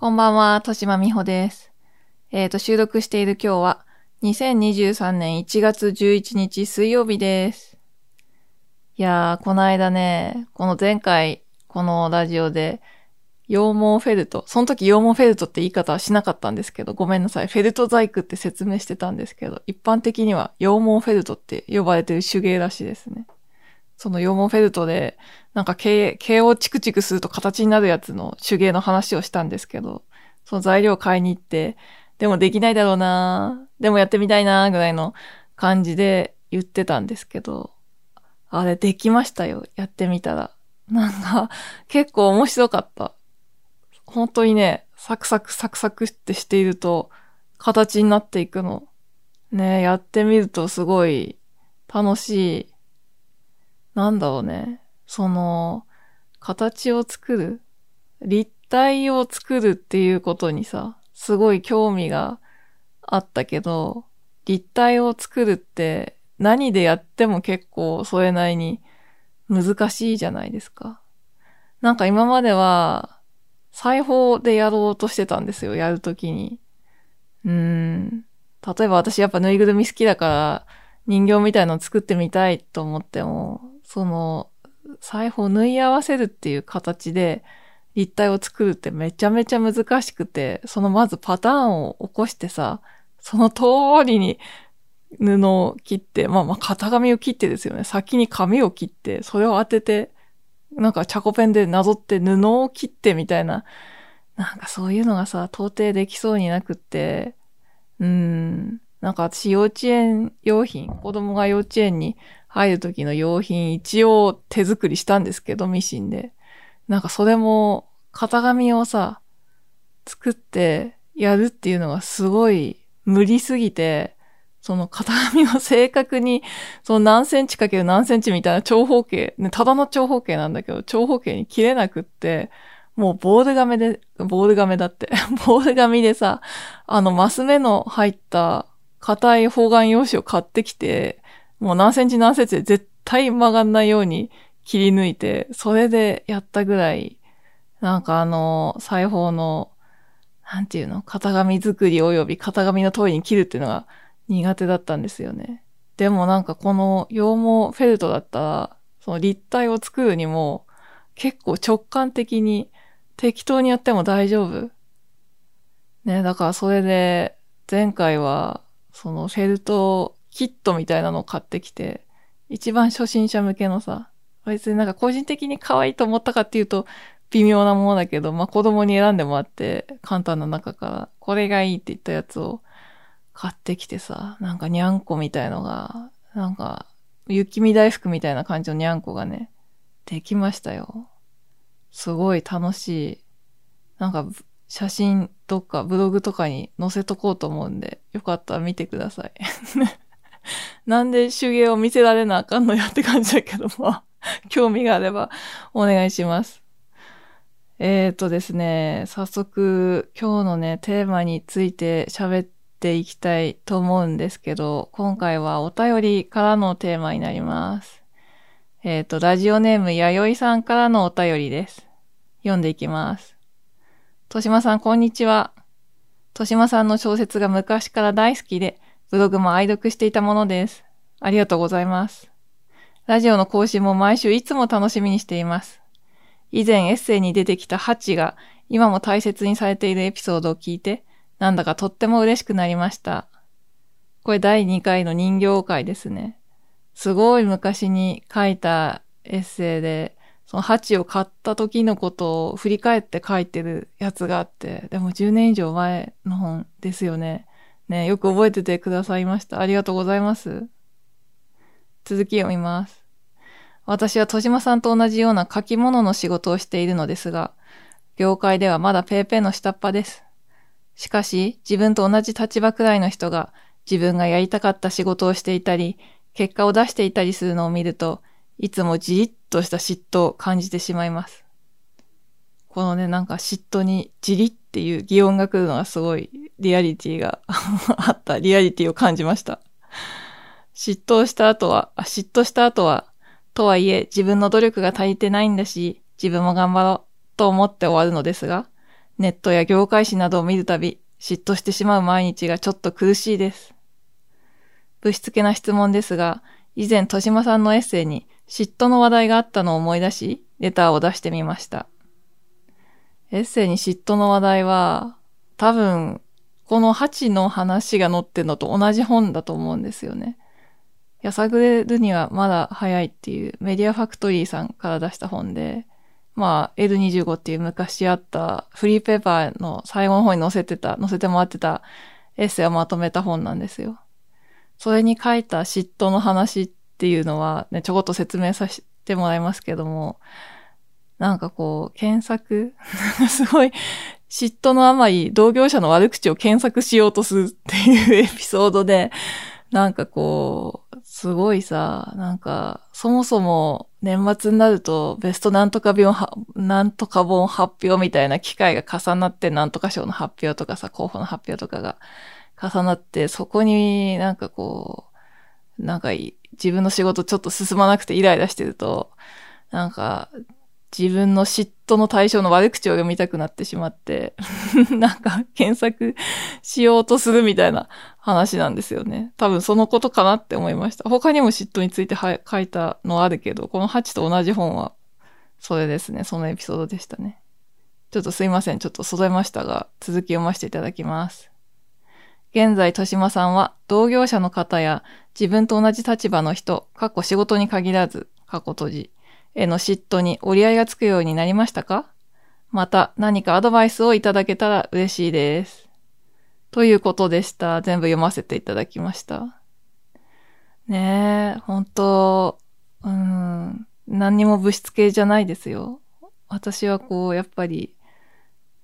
こんばんは、豊島美穂です。えっ、と、収録している今日は、2023年1月11日水曜日です。いやー、この間ね、この前回、このラジオで、羊毛フェルト、その時羊毛フェルトって言い方はしなかったんですけど、ごめんなさい。フェルト細工って説明してたんですけど、一般的には羊毛フェルトって呼ばれてる手芸らしいですね。その羊毛フェルトで、なんか毛、毛をチクチクすると形になるやつの手芸の話をしたんですけど、その材料買いに行って、でもできないだろうなでもやってみたいなぐらいの感じで言ってたんですけど、あれできましたよ。やってみたら。なんか、結構面白かった。本当にね、サクサクサクサクってしていると、形になっていくの。ねやってみるとすごい楽しい。なんだろうね。その、形を作る立体を作るっていうことにさ、すごい興味があったけど、立体を作るって何でやっても結構それなりに難しいじゃないですか。なんか今までは裁縫でやろうとしてたんですよ、やるときに。うーん。例えば私やっぱぬいぐるみ好きだから人形みたいの作ってみたいと思っても、その裁縫縫い合わせるっていう形で立体を作るってめちゃめちゃ難しくて、そのまずパターンを起こしてさ、その通りに布を切って、まあまあ型紙を切ってですよね。先に紙を切って、それを当てて、なんかチャコペンでなぞって布を切ってみたいな、なんかそういうのがさ、到底できそうになくって、うーん、なんか私幼稚園用品、子供が幼稚園に入る時の用品一応手作りしたんですけど、ミシンで。なんかそれも型紙をさ、作ってやるっていうのがすごい無理すぎて、その型紙を正確に、その何センチかける何センチみたいな長方形、ね、ただの長方形なんだけど、長方形に切れなくって、もうボール紙で、ボール紙だって、ボール紙でさ、あのマス目の入った硬い方眼用紙を買ってきて、もう何センチ何センチで絶対曲がんないように切り抜いて、それでやったぐらい、なんかあの、裁縫の、なんていうの、型紙作り及び型紙の通りに切るっていうのが苦手だったんですよね。でもなんかこの羊毛フェルトだったら、その立体を作るにも結構直感的に適当にやっても大丈夫。ね、だからそれで前回はそのフェルトキットみたいなのを買ってきて、一番初心者向けのさ、別になんか個人的に可愛いと思ったかっていうと微妙なものだけど、まあ子供に選んでもらって簡単な中からこれがいいって言ったやつを買ってきてさ、なんかにゃんこみたいのが、なんか雪見大福みたいな感じのにゃんこがね、できましたよ。すごい楽しい。なんか写真とかブログとかに載せとこうと思うんで、よかったら見てください。なんで手芸を見せられなあかんのやって感じだけども、興味があればお願いします。えーとですね、早速今日のね、テーマについて喋っていきたいと思うんですけど、今回はお便りからのテーマになります。えーと、ラジオネームやよいさんからのお便りです。読んでいきます。としまさん、こんにちは。としまさんの小説が昔から大好きで、ブログも愛読していたものです。ありがとうございます。ラジオの更新も毎週いつも楽しみにしています。以前エッセイに出てきたハチが今も大切にされているエピソードを聞いて、なんだかとっても嬉しくなりました。これ第2回の人形会ですね。すごい昔に書いたエッセイで、そのハチを買った時のことを振り返って書いてるやつがあって、でも10年以上前の本ですよね。ね、よく覚えててくださいました。ありがとうございます。続き読みます。私は戸島さんと同じような書き物の仕事をしているのですが、業界ではまだペーペーの下っ端です。しかし、自分と同じ立場くらいの人が自分がやりたかった仕事をしていたり、結果を出していたりするのを見ると、いつもじりっとした嫉妬を感じてしまいます。このね、なんか嫉妬にじりっていう擬音が来るのがすごいリアリティが あった、リアリティを感じました。嫉妬した後は、あ、嫉妬した後は、とはいえ自分の努力が足りてないんだし、自分も頑張ろうと思って終わるのですが、ネットや業界誌などを見るたび、嫉妬してしまう毎日がちょっと苦しいです。ぶしつけな質問ですが、以前豊島さんのエッセイに嫉妬の話題があったのを思い出し、レターを出してみました。エッセイに嫉妬の話題は、多分、この8の話が載ってるのと同じ本だと思うんですよね。やさぐれるにはまだ早いっていうメディアファクトリーさんから出した本で、まあ L25 っていう昔あったフリーペーパーの最後の方に載せてた、載せてもらってたエッセイをまとめた本なんですよ。それに書いた嫉妬の話っていうのはね、ちょこっと説明させてもらいますけども、なんかこう、検索？すごい、嫉妬のあまり同業者の悪口を検索しようとするっていうエピソードで、なんかこう、すごいさ、なんか、そもそも年末になるとベストなんとか本、なんとか本発表みたいな機会が重なってなんとか賞の発表とかさ、候補の発表とかが重なって、そこになんかこう、なんか自分の仕事ちょっと進まなくてイライラしてると、なんか自分の嫉妬の対象の悪口を読みたくなってしまって なんか検索しようとするみたいな話なんですよね。多分そのことかなって思いました。他にも嫉妬について書いたのあるけど、この8と同じ本はそれですね。そのエピソードでしたね。ちょっとすいません。ちょっと揃えましたが、続き読ませていただきます。現在、豊島さんは同業者の方や自分と同じ立場の人、過去仕事に限らず、過去閉じ、への嫉妬に折り合いがつくようになりましたか？また何かアドバイスをいただけたら嬉しいです。ということでした。全部読ませていただきました。ねえ、本当うん、何にも物質系じゃないですよ。私はこう、やっぱり、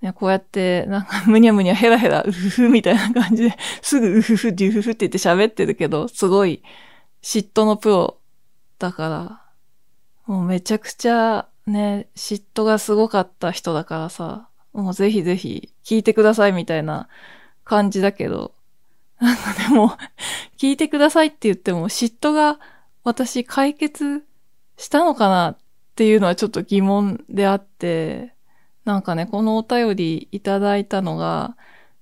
ね、こうやって、なんか、むにゃむにゃヘラヘラ、うふふみたいな感じで、すぐうふふ、デュフフって言って喋ってるけど、すごい、嫉妬のプロだから、もうめちゃくちゃね、嫉妬がすごかった人だからさ、もうぜひぜひ聞いてくださいみたいな感じだけど、なんかでも、聞いてくださいって言っても嫉妬が私解決したのかなっていうのはちょっと疑問であって、なんかね、このお便りいただいたのが、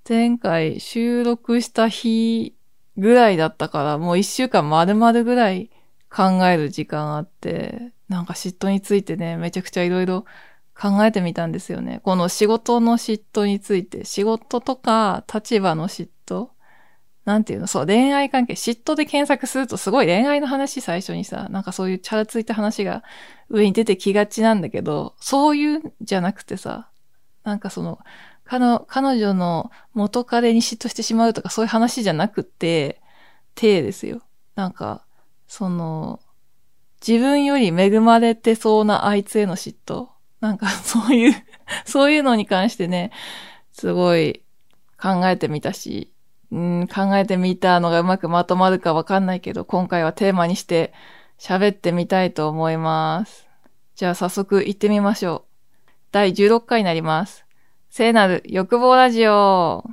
前回収録した日ぐらいだったから、もう一週間丸々ぐらい考える時間あって、なんか嫉妬についてね、めちゃくちゃいろいろ考えてみたんですよね。この仕事の嫉妬について、仕事とか立場の嫉妬なんていうのそう、恋愛関係、嫉妬で検索するとすごい恋愛の話最初にさ、なんかそういうチャラついた話が上に出てきがちなんだけど、そういうんじゃなくてさ、なんかその、彼彼女の元彼に嫉妬してしまうとかそういう話じゃなくて、手ですよ。なんか、その、自分より恵まれてそうなあいつへの嫉妬？なんか そういうそういうのに関してね、すごい考えてみたし、うん、考えてみたのがうまくまとまるかわかんないけど、今回はテーマにして喋ってみたいと思います。じゃあ早速行ってみましょう。第16回になります。聖なる欲望ラジオ。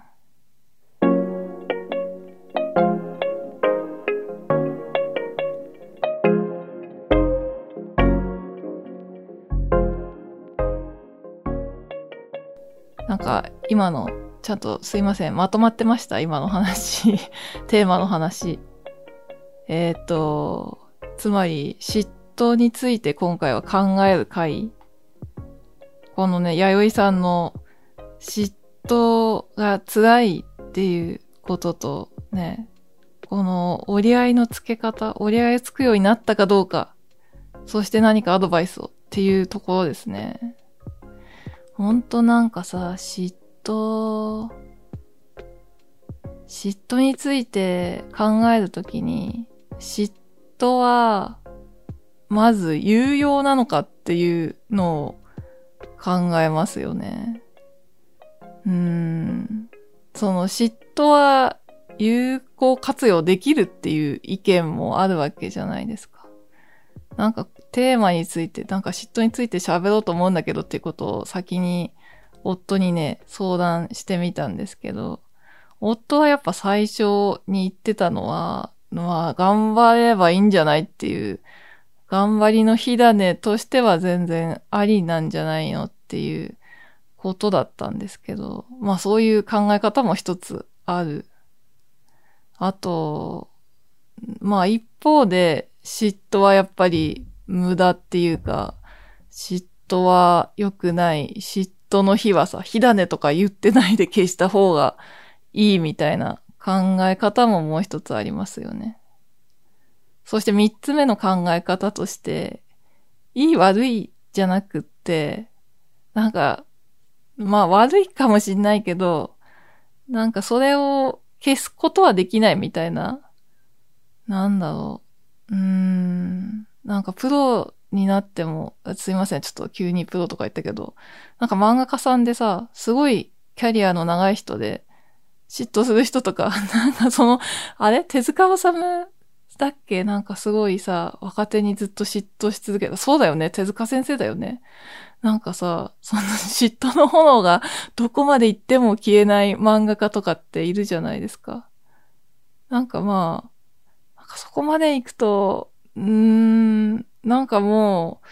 か、今の、ちゃんとすいません。まとまってました？今の話。テーマの話。えっ、ー、と、つまり、嫉妬について今回は考える回。このね、弥生さんの嫉妬が辛いっていうこととね、この折り合いのつけ方、折り合いつくようになったかどうか、そして何かアドバイスをっていうところですね。ほんとなんかさ、嫉妬、嫉妬について考えるときに、嫉妬は、まず有用なのかっていうのを考えますよね。うーん。その嫉妬は有効活用できるっていう意見もあるわけじゃないですか。なんかテーマについて、なんか嫉妬について喋ろうと思うんだけどっていうことを先に夫にね、相談してみたんですけど、夫はやっぱ最初に言ってたのは、まあ、頑張ればいいんじゃないっていう、頑張りの火種としては全然ありなんじゃないのっていうことだったんですけど、まあそういう考え方も一つある。あと、まあ一方で嫉妬はやっぱり無駄っていうか、嫉妬は良くない。嫉妬の日はさ、火種とか言ってないで消した方がいいみたいな考え方ももう一つありますよね。そして三つ目の考え方として、いい悪いじゃなくって、なんか、まあ悪いかもしんないけど、なんかそれを消すことはできないみたいな、なんだろう。うーん、なんかプロになっても、すいません、ちょっと急にプロとか言ったけど、なんか漫画家さんでさ、すごいキャリアの長い人で、嫉妬する人とか、なんかその、あれ？手塚治虫だっけ？なんかすごいさ、若手にずっと嫉妬し続けた。そうだよね手塚先生だよね。なんかさ、その嫉妬の炎がどこまで行っても消えない漫画家とかっているじゃないですか。なんかまあ、なんかそこまで行くと、うーん、なんかもう、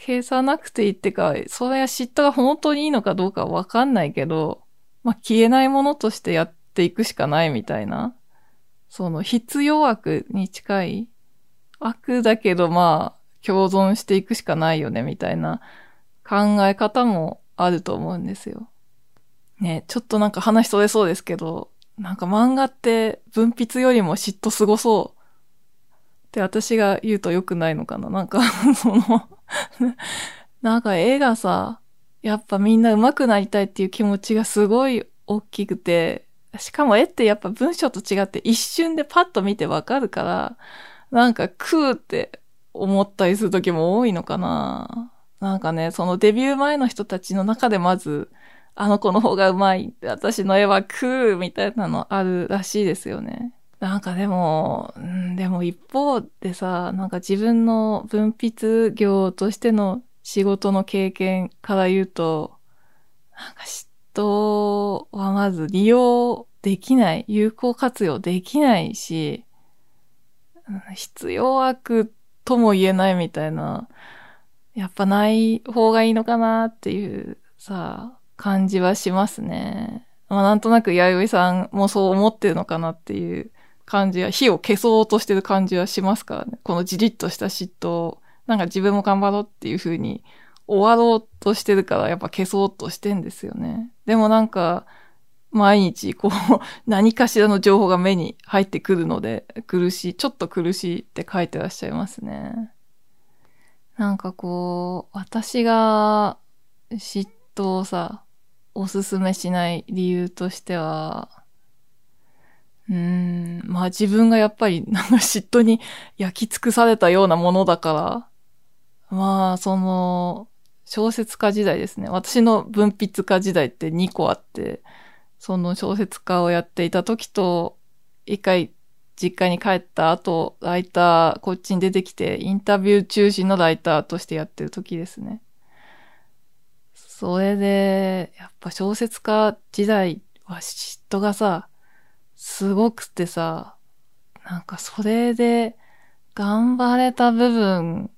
消さなくていいってか、それは嫉妬が本当にいいのかどうかわかんないけど、まあ消えないものとしてやっていくしかないみたいな。その必要悪に近い悪だけどまあ共存していくしかないよねみたいな考え方もあると思うんですよ。ね、ちょっとなんか話それそうですけど、なんか漫画って文筆よりも嫉妬すごそうって私が言うと良くないのかな？なんか そのなんか絵がさ、やっぱみんな上手くなりたいっていう気持ちがすごい大きくて、しかも絵ってやっぱ文章と違って一瞬でパッと見てわかるから、なんかクーって思ったりする時も多いのかな？なんかね、そのデビュー前の人たちの中でまず、あの子の方が上手い、私の絵はクーみたいなのあるらしいですよね。なんかでも、でも一方でさ、なんか自分の文筆業としての仕事の経験から言うと、なんか知人はまず利用できない、有効活用できないし、必要悪とも言えないみたいな、やっぱない方がいいのかなっていうさ、感じはしますね。まあなんとなく弥生さんもそう思ってるのかなっていう感じは、火を消そうとしてる感じはしますからね。このじりっとした嫉妬を、なんか自分も頑張ろうっていう風に終わろうとしてるから、やっぱ消そうとしてんですよね。でもなんか、毎日こう、何かしらの情報が目に入ってくるので、苦しい、ちょっと苦しいって書いてらっしゃいますね。なんかこう、私が嫉妬をさ、おすすめしない理由としては、うん、まあ自分がやっぱり なんか嫉妬に焼き尽くされたようなものだから、まあその、小説家時代ですね。私の文筆家時代って2個あって、その小説家をやっていた時と、一回実家に帰った後、ライター、こっちに出てきて、インタビュー中心のライターとしてやってる時ですね。それで、やっぱ小説家時代は嫉妬がさ、すごくてさ、なんかそれで頑張れた部分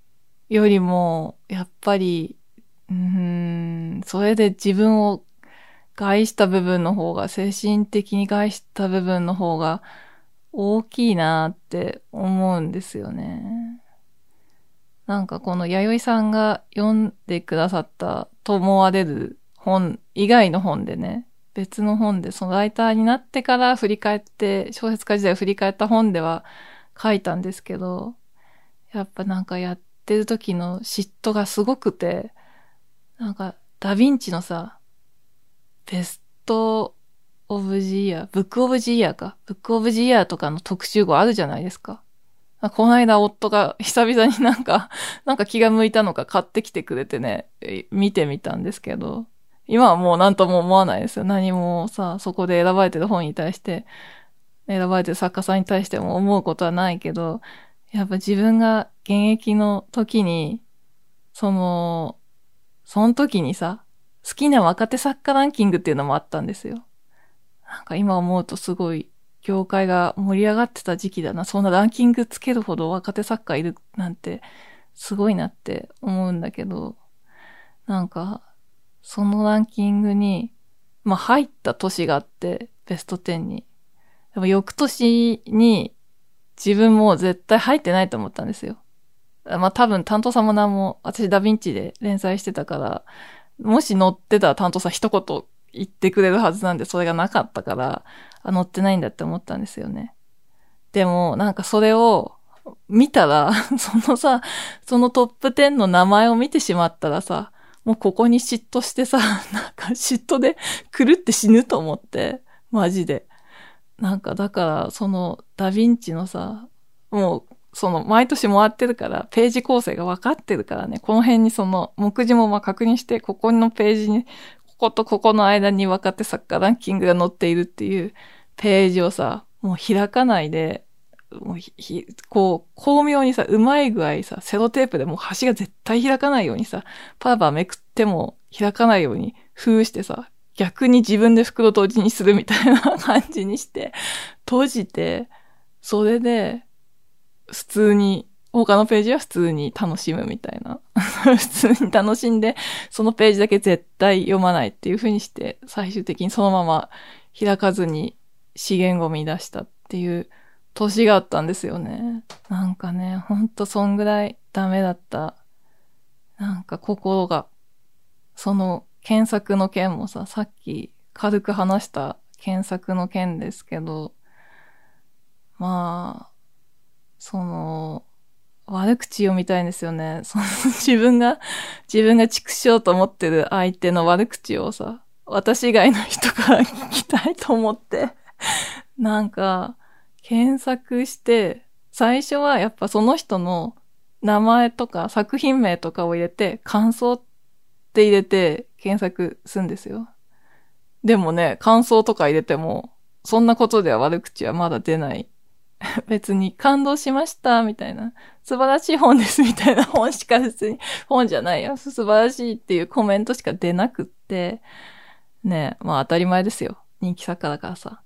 よりも、やっぱりうん、それで自分を害した部分の方が、精神的に害した部分の方が大きいなって思うんですよね。なんかこの弥生さんが読んでくださったと思われる本以外の本でね、別の本でそのライターになってから振り返って、小説家時代を振り返った本では書いたんですけど、やっぱなんかやってる時の嫉妬がすごくて、なんか、ダヴィンチのさ、ベストオブジイヤー、ブックオブジイヤーか。ブックオブジイヤーとかの特集号あるじゃないですか。この間夫が 久々になんか、なんか気が向いたのか買ってきてくれてね、見てみたんですけど、今はもう何とも思わないですよ。何もさ、そこで選ばれてる本に対して、選ばれてる作家さんに対しても思うことはないけど、やっぱ自分が現役の時に、その、その時にさ、好きな若手作家ランキングっていうのもあったんですよ。なんか今思うとすごい業界が盛り上がってた時期だな。そんなランキングつけるほど若手作家いるなんてすごいなって思うんだけど、なんか、そのランキングに、まあ入った年があって、ベスト10に。でも翌年に自分も絶対入ってないと思ったんですよ。まあ多分担当さんも何も、私ダヴィンチで連載してたから、もし乗ってたら担当さん一言言ってくれるはずなんで、それがなかったから、あ、乗ってないんだって思ったんですよね。でも、なんかそれを見たら、そのさ、そのトップ10の名前を見てしまったらさ、もうここに嫉妬してさ、なんか嫉妬で狂って死ぬと思って、マジで。なんかだから、そのダヴィンチのさ、もうその、毎年もらってるから、ページ構成が分かってるからね、この辺にその、目次もまあ確認して、ここのページに、こことここの間に分かってサッカーランキングが載っているっていうページをさ、もう開かないで、もうひ、こう、巧妙にさ、うまい具合さ、セロテープでもう端が絶対開かないようにさ、パーパーめくっても開かないように封してさ、逆に自分で袋閉じにするみたいな感じにして、閉じて、それで、普通に、他のページは普通に楽しむみたいな。普通に楽しんで、そのページだけ絶対読まないっていう風にして、最終的にそのまま開かずに資源ゴミ出したっていう年があったんですよね。なんかね、ほんとそんぐらいダメだった。なんか心が。その検索の件もさ、さっき軽く話した検索の件ですけど、まあ、その、悪口読みたいんですよね。その自分が、自分が畜生と思ってる相手の悪口をさ、私以外の人から聞きたいと思ってなんか、検索して、最初はやっぱその人の名前とか作品名とかを入れて、感想って入れて検索するんですよ。でもね、感想とか入れても、そんなことでは悪口はまだ出ない 別に感動しました、みたいな。素晴らしい本です、みたいな本しか別に、本じゃないよ。素晴らしいっていうコメントしか出なくって、ねまあ当たり前ですよ。人気作家だからさ。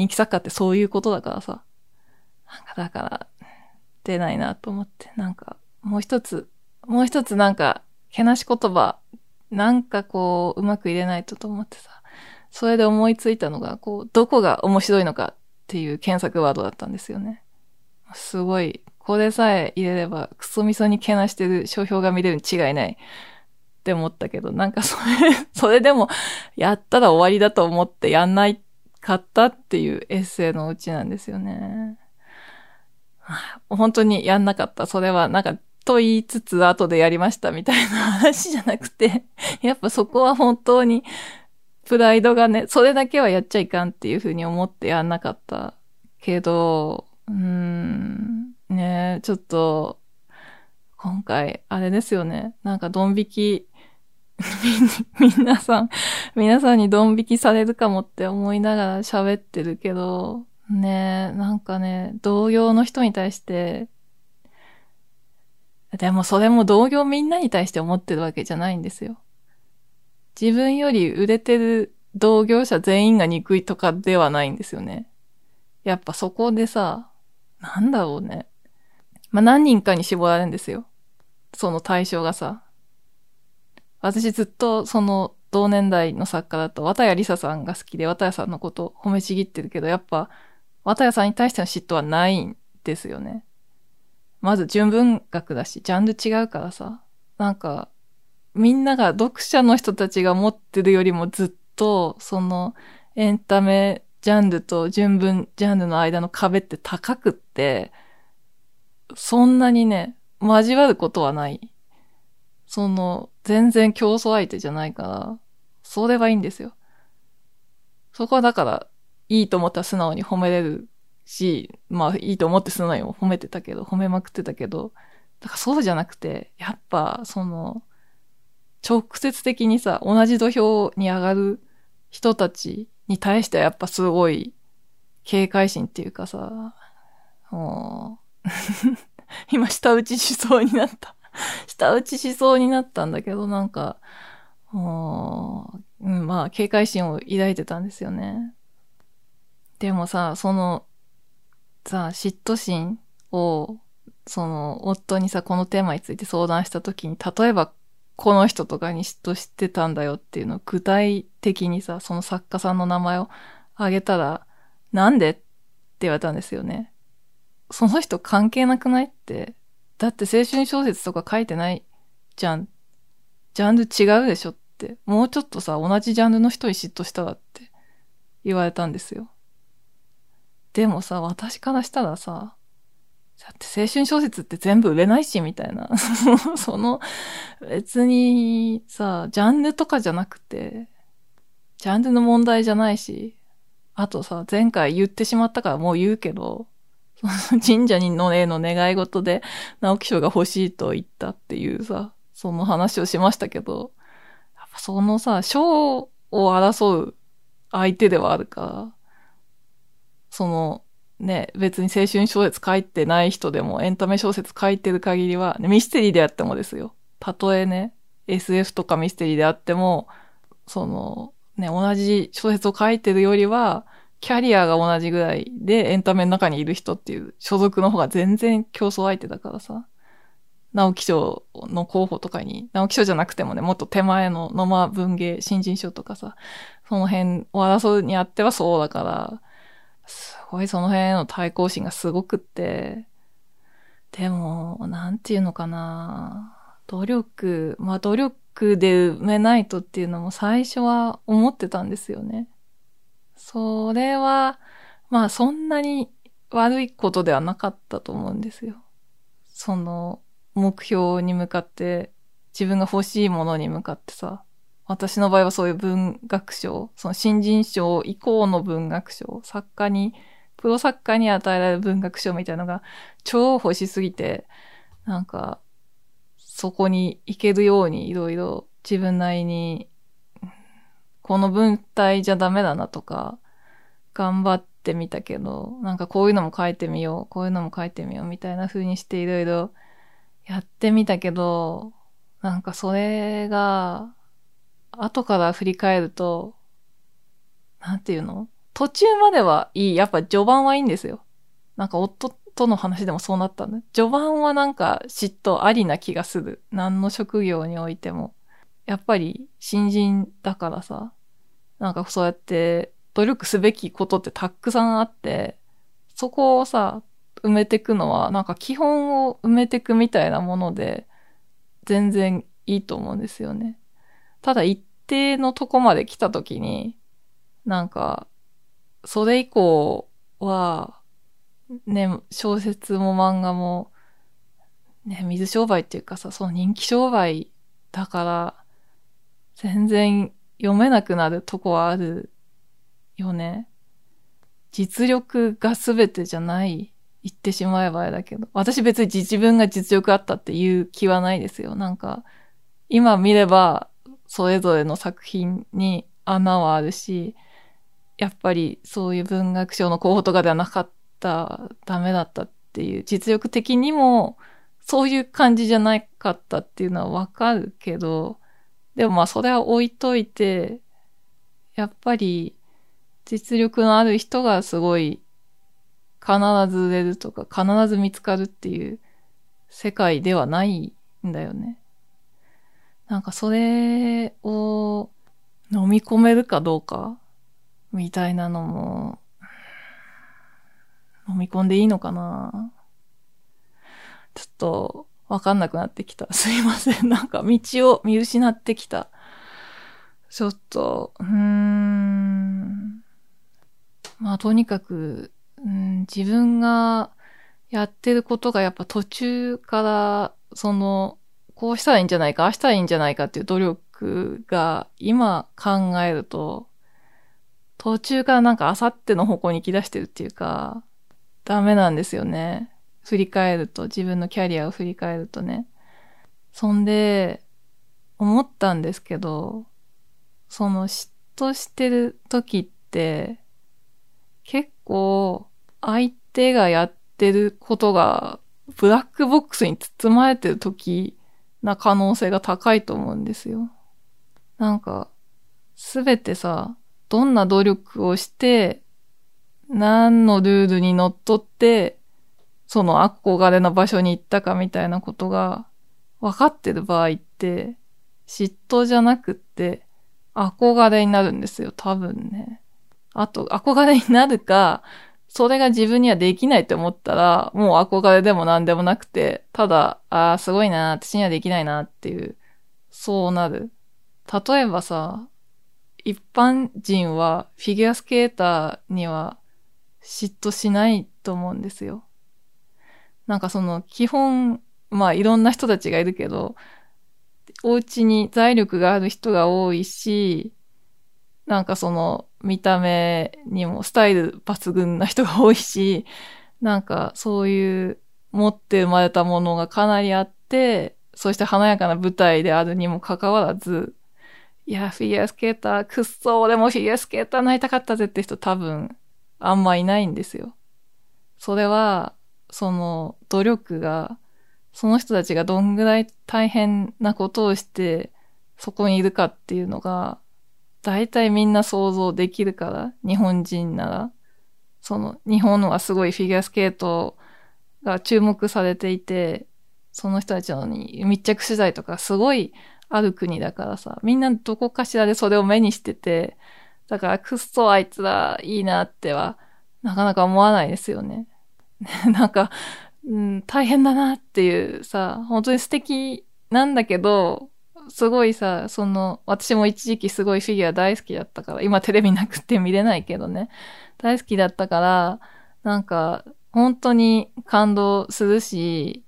人気作家ってそういうことだからさ。なんかだから、出ないなと思って、なんか、もう一つ、もう一つなんか、けなし言葉、なんかこう、うまく入れないとと思ってさ。それで思いついたのが、こう、どこが面白いのかっていう検索ワードだったんですよね。すごい、これさえ入れればクソみそにけなしてる商標が見れるに違いないって思ったけど、なんかそれ、それでもやったら終わりだと思ってやんないかったっていうエッセイのうちなんですよね。本当にやんなかった。それはなんか、と言いつつ後でやりましたみたいな話じゃなくて、やっぱそこは本当にプライドがね、それだけはやっちゃいかんっていうふうに思ってやんなかったけど、うーん、ねちょっと、今回、あれですよね。なんかドン引き、み皆さん、皆さんにドン引きされるかもって思いながら喋ってるけど、ねなんかね、同業の人に対して、でもそれも同業みんなに対して思ってるわけじゃないんですよ。自分より売れてる同業者全員が憎いとかではないんですよね。やっぱそこでさ、なんだろうね。まあ、何人かに絞られるんですよ。その対象がさ。私ずっとその同年代の作家だと、綿谷りささんが好きで、綿谷さんのこと褒めちぎってるけど、やっぱ、綿谷さんに対しての嫉妬はないんですよね。まず純文学だし、ジャンル違うからさ。なんか、みんなが読者の人たちが持ってるよりもずっと、そのエンタメジャンルと純文ジャンルの間の壁って高くって、そんなにね、交わることはない。その、全然競争相手じゃないから、それはいいんですよ。そこはだから、いいと思ったら素直に褒めれるし、まあいいと思って素直に褒めてたけど、褒めまくってたけど、だからそうじゃなくて、やっぱ、その、直接的にさ、同じ土俵に上がる人たちに対してはやっぱすごい警戒心っていうかさ、もう 今下打ちしそうになった 下打ちしそうになったんだけど、なんか、う、ん、まあ警戒心を抱いてたんですよね。でもさ、その、さ、嫉妬心を、その、夫にさ、このテーマについて相談したときに、例えばこの人とかに嫉妬してたんだよっていうのを具体的にさ、その作家さんの名前を挙げたら、なんでって言われたんですよね。その人関係なくないって。だって青春小説とか書いてないじゃん。ジャンル違うでしょって。もうちょっとさ、同じジャンルの人に嫉妬したらって言われたんですよ。でもさ、私からしたらさ、だって青春小説って全部売れないし、みたいな。その、別にさ、ジャンルとかじゃなくて、ジャンルの問題じゃないし、あとさ、前回言ってしまったからもう言うけど、そ の神社にの絵の願い事で直木賞が欲しいと言ったっていうさ、その話をしましたけど、やっぱそのさ、賞を争う相手ではあるから、その、ね、別に青春小説書いてない人でもエンタメ小説書いてる限りは、ね、ミステリーであってもですよ。たとえね、SF とかミステリーであっても、その、ね、同じ小説を書いてるよりは、キャリアが同じぐらいでエンタメの中にいる人っていう所属の方が全然競争相手だからさ。直木賞の候補とかに、直木賞じゃなくてもね、もっと手前の野間文芸新人賞とかさ、その辺を争うにあってはそうだから、すごいその辺への対抗心がすごくって、でも、なんていうのかな。努力、まあ努力で埋めないとっていうのも最初は思ってたんですよね。それは、まあそんなに悪いことではなかったと思うんですよ。その目標に向かって、自分が欲しいものに向かってさ、私の場合はそういう文学賞、その新人賞以降の文学賞、作家に、プロ作家に与えられる文学賞みたいなのが超欲しすぎて、なんか、そこに行けるようにいろいろ自分なりに、この文体じゃダメだなとか、頑張ってみたけど、なんかこういうのも書いてみよう、こういうのも書いてみようみたいな風にしていろいろやってみたけど、なんかそれが、後から振り返ると、なんていうの？途中まではいい。やっぱ序盤はいいんですよ。なんか夫との話でもそうなったんだ。序盤はなんか嫉妬ありな気がする。何の職業においても。やっぱり新人だからさ、なんかそうやって努力すべきことってたくさんあって、そこをさ、埋めていくのは、なんか基本を埋めていくみたいなもので、全然いいと思うんですよね。ただ一定のとこまで来た時に、なんか、それ以降は、ね、小説も漫画も、ね、水商売っていうかさ、その人気商売だから、全然読めなくなるとこはあるよね。実力が全てじゃない言ってしまえばあれだけど。私別に自分が実力あったっていう気はないですよ。なんか、今見れば、それぞれの作品に穴はあるし、やっぱりそういう文学賞の候補とかではなかった、ダメだったっていう、実力的にも、そういう感じじゃなかったっていうのはわかるけど、でもまあそれは置いといて、やっぱり実力のある人がすごい必ず売れるとか必ず見つかるっていう世界ではないんだよね。なんかそれを飲み込めるかどうかみたいなのも飲み込んでいいのかなちょっとわかんなくなってきた。すいません。なんか道を見失ってきた。ちょっと、うーん。まあとにかく、うん、自分がやってることがやっぱ途中から、その、こうしたらいいんじゃないか、ああしたらいいんじゃないかっていう努力が今考えると、途中からなんかあさっての方向に行き出してるっていうか、ダメなんですよね。振り返ると、自分のキャリアを振り返るとね。そんで、思ったんですけど、その嫉妬してる時って、結構、相手がやってることが、ブラックボックスに包まれてる時な可能性が高いと思うんですよ。なんか、すべてさ、どんな努力をして、何のルールにのっとって、その憧れの場所に行ったかみたいなことが分かってる場合って、嫉妬じゃなくって、憧れになるんですよ、多分ね。あと、憧れになるか、それが自分にはできないって思ったら、もう憧れでも何でもなくて、ただ、ああ、すごいな、私にはできないなっていう、そうなる。例えばさ、一般人はフィギュアスケーターには嫉妬しないと思うんですよ。なんかその基本、まあいろんな人たちがいるけど、お家に財力がある人が多いし、なんかその見た目にもスタイル抜群な人が多いし、なんかそういう持って生まれたものがかなりあって、そして華やかな舞台であるにもかかわらず、いや、フィギュアスケーター、くっそ、俺もフィギュアスケーターなりたかったぜって人多分、あんまいないんですよ。それは、その努力が、その人たちがどんぐらい大変なことをして、そこにいるかっていうのが、大体みんな想像できるから、日本人なら。その、日本はすごいフィギュアスケートが注目されていて、その人たちのに密着取材とかすごいある国だからさ、みんなどこかしらでそれを目にしてて、だからくっそあいつらいいなっては、なかなか思わないですよね。なんか、うん、大変だなっていうさ、本当に素敵なんだけど、すごいさ、その、私も一時期すごいフィギュア大好きだったから、今テレビなくて見れないけどね、大好きだったから、なんか、本当に感動するし、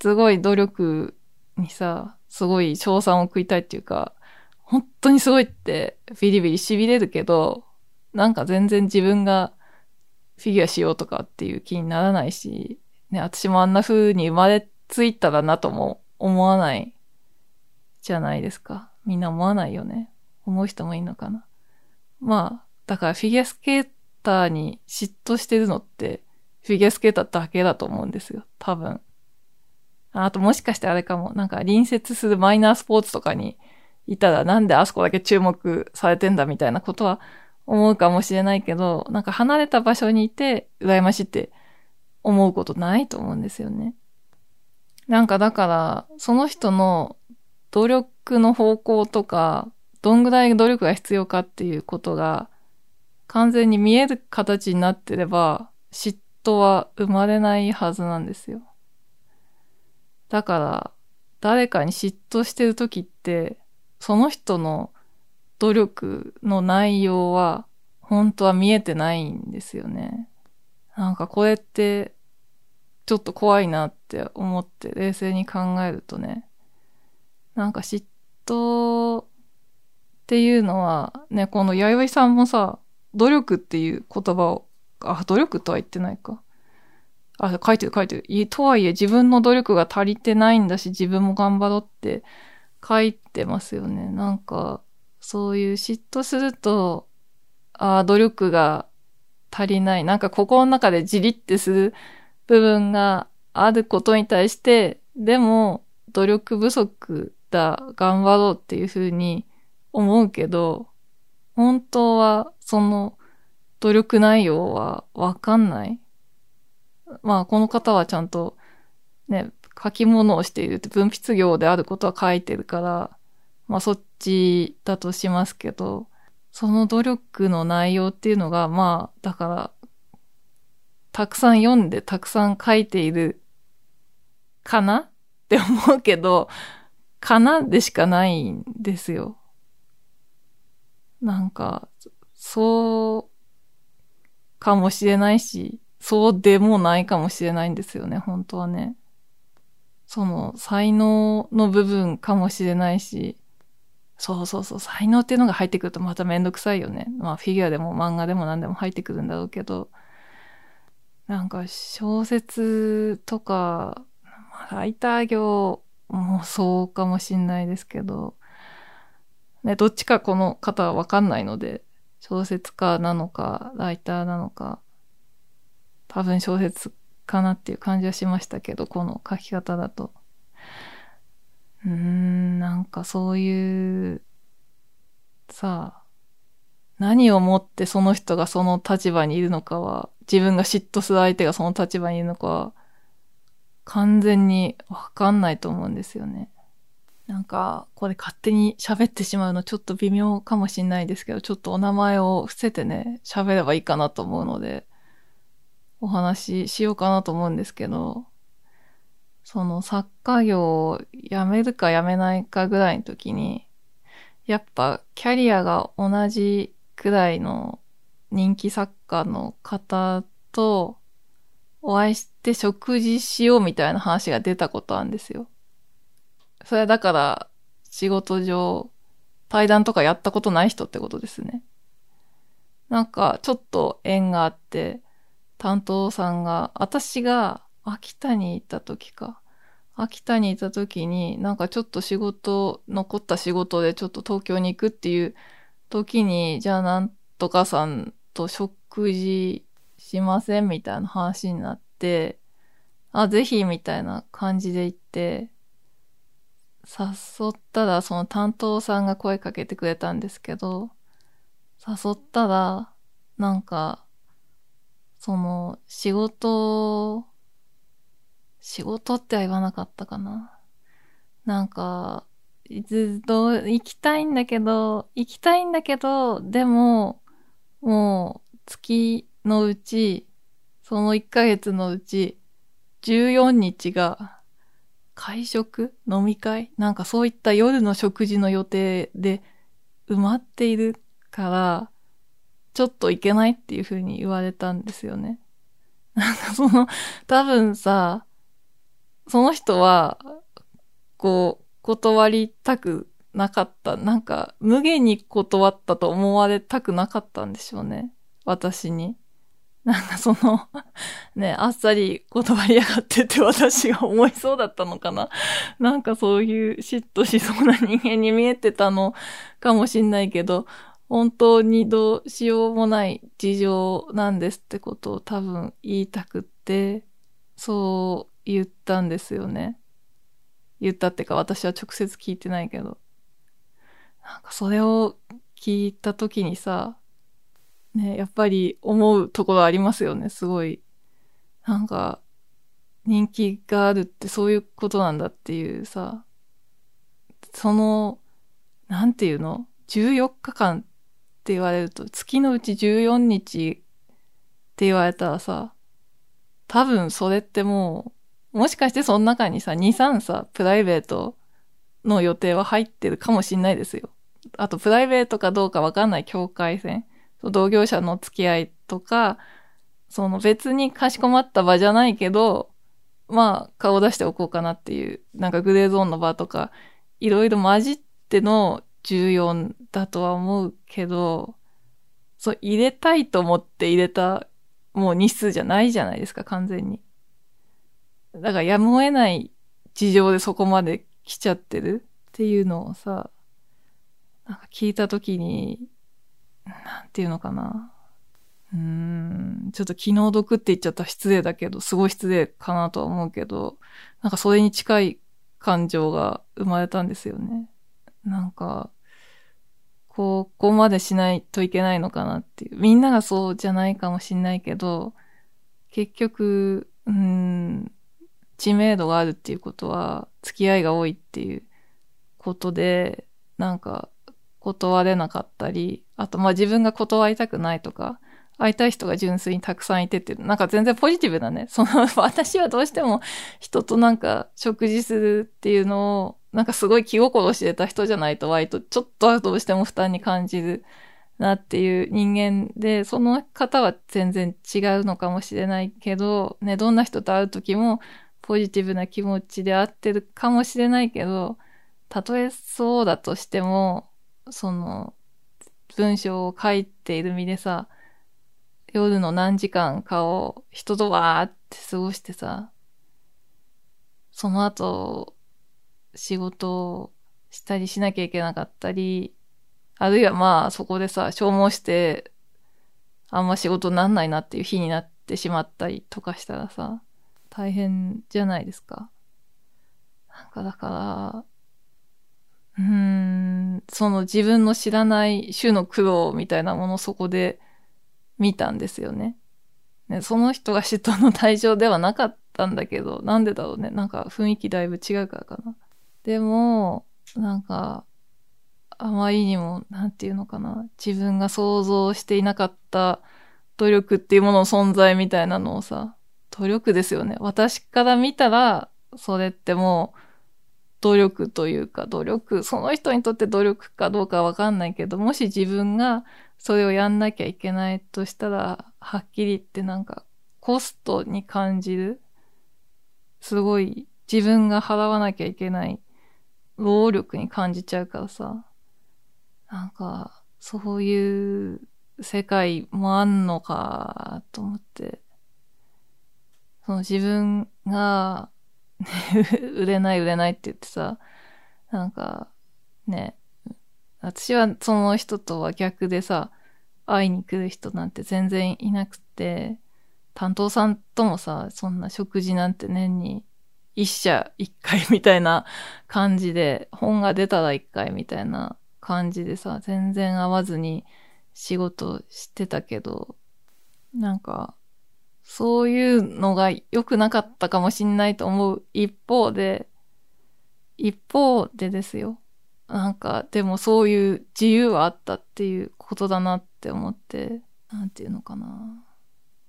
すごい努力にさ、すごい賞賛を食いたいっていうか、本当にすごいってビリビリ痺れるけど、なんか全然自分がフィギュアしようとかっていう気にならないし、ね、私もあんな風に生まれついたらなとも思わないじゃないですか。みんな思わないよね。思う人もいいのかな。まあ、だからフィギュアスケーターに嫉妬してるのって、フィギュアスケーターだけだと思うんですよ。多分。あともしかしてあれかも、なんか隣接するマイナースポーツとかにいたらなんであそこだけ注目されてんだみたいなことは思うかもしれないけど、なんか離れた場所にいて羨ましいって思うことないと思うんですよね。なんかだから、その人の努力の方向とか、どんぐらい努力が必要かっていうことが完全に見える形になってれば、嫉妬は生まれないはずなんですよ。だから、誰かに嫉妬してる時って、その人の努力の内容は本当は見えてないんですよね。なんかこれってちょっと怖いなって思って冷静に考えるとね。なんか嫉妬っていうのはね、この弥生さんもさ、努力っていう言葉を、あ、努力とは言ってないか。あ、書いてる書いてる。とはいえ自分の努力が足りてないんだし、自分も頑張ろうって書いてますよね。なんか、そういう嫉妬すると、ああ、努力が足りない。なんか心の中でじりってする部分があることに対して、でも努力不足だ、頑張ろうっていうふうに思うけど、本当はその努力内容はわかんない。まあこの方はちゃんとね、書き物をしているって分泌業であることは書いてるから、まあそっちだとしますけど、その努力の内容っていうのが、まあ、だから、たくさん読んでたくさん書いているかなって思うけど、かなでしかないんですよ。なんか、そうかもしれないし、そうでもないかもしれないんですよね、本当はね。その、才能の部分かもしれないし、そうそうそう、才能っていうのが入ってくるとまためんどくさいよね。まあ、フィギュアでも漫画でも何でも入ってくるんだろうけど、なんか小説とか、まあライター業もうそうかもしんないですけど、ね、どっちかこの方はわかんないので、小説家なのか、ライターなのか、多分小説かなっていう感じはしましたけど、この書き方だと。うーん、なんかそういう、さあ、何をもってその人がその立場にいるのかは、自分が嫉妬する相手がその立場にいるのかは、完全にわかんないと思うんですよね。なんか、これ勝手に喋ってしまうのちょっと微妙かもしんないですけど、ちょっとお名前を伏せてね、喋ればいいかなと思うので、お話ししようかなと思うんですけど、その作家業を辞めるか辞めないかぐらいの時に、やっぱキャリアが同じくらいの人気作家の方とお会いして食事しようみたいな話が出たことあるんですよ。それはだから仕事上対談とかやったことない人ってことですね。なんかちょっと縁があって、担当さんが、私が秋田に行った時か。秋田にいた時に、なんかちょっと仕事、残った仕事でちょっと東京に行くっていう時に、じゃあなんとかさんと食事しませんみたいな話になって、あ、ぜひみたいな感じで行って、誘ったら、その担当さんが声かけてくれたんですけど、誘ったら、なんか、その、仕事、仕事っては言わなかったかな。なんか、ずっと行きたいんだけど、行きたいんだけど、でも、もう、月のうち、その1ヶ月のうち、14日が、会食？飲み会？なんかそういった夜の食事の予定で埋まっているから、ちょっといけないっていう風に言われたんですよね。なんかその、多分さ、その人は、こう、断りたくなかった。なんか、無限に断ったと思われたくなかったんでしょうね。私に。なんかその、ね、あっさり断りやがってって私が思いそうだったのかな？なんかそういう嫉妬しそうな人間に見えてたのかもしんないけど、本当にどうしようもない事情なんですってことを多分言いたくって、そう言ったんですよね。言ったってか私は直接聞いてないけど。なんかそれを聞いた時にさ、ね、やっぱり思うところありますよね、すごい。なんか、人気があるってそういうことなんだっていうさ、その、なんていうの ?14 日間って言われると、月のうち14日って言われたらさ、多分それってもう、もしかしてその中にさ、2、3さ、プライベートの予定は入ってるかもしんないですよ。あと、プライベートかどうかわかんない境界線。同業者の付き合いとか、その別にかしこまった場じゃないけど、まあ、顔出しておこうかなっていう、なんかグレーゾーンの場とか、いろいろ混じっての14だとは思うけど、そう、入れたいと思って入れた、もう日数じゃないじゃないですか、完全に。だからやむを得ない事情でそこまで来ちゃってるっていうのをさ、なんか聞いたときに、なんていうのかな。うーん、ちょっと気の毒って言っちゃったら失礼だけど、すごい失礼かなとは思うけど、なんかそれに近い感情が生まれたんですよね。なんか、ここまでしないといけないのかなっていう。みんながそうじゃないかもしんないけど、結局、うん、知名度があるっていうことは、付き合いが多いっていうことで、なんか、断れなかったり、あとまあ自分が断りたくないとか、会いたい人が純粋にたくさんいてって、なんか全然ポジティブだね。その、私はどうしても人となんか食事するっていうのを、なんかすごい気心してた人じゃないと割とちょっとはどうしても負担に感じるなっていう人間で、その方は全然違うのかもしれないけど、ね、どんな人と会う時もポジティブな気持ちで会ってるかもしれないけど、たとえそうだとしても、その、文章を書いている身でさ、夜の何時間かを人とわーって過ごしてさ、その後、仕事をしたりしなきゃいけなかったり、あるいはまあそこでさ、消耗して、あんま仕事なんないなっていう日になってしまったりとかしたらさ、大変じゃないですか。なんかだから、うん、その自分の知らない種の苦労みたいなものそこで見たんですよね。ねその人が嫉妬の対象ではなかったんだけど、なんでだろうね。なんか雰囲気だいぶ違うからかな。でも、なんか、あまりにも、なんていうのかな、自分が想像していなかった努力っていうものの存在みたいなのをさ、努力ですよね。私から見たら、それってもう、努力というか、努力、その人にとって努力かどうかわかんないけど、もし自分がそれをやんなきゃいけないとしたら、はっきり言ってなんか、コストに感じる。すごい、自分が払わなきゃいけない労力に感じちゃうからさ。なんか、そういう世界もあんのかと思って。その自分が 売れない売れないって言ってさ、なんか、ね、私はその人とは逆でさ、会いに来る人なんて全然いなくて、担当さんともさ、そんな食事なんて年に一社一回 みたいな感じで、本が出たら一回みたいな感じでさ、全然会わずに仕事してたけど、なんか、そういうのが良くなかったかもしんないと思う一方で、一方でですよ。なんか、でもそういう自由はあったっていうことだなって思って、なんていうのかな。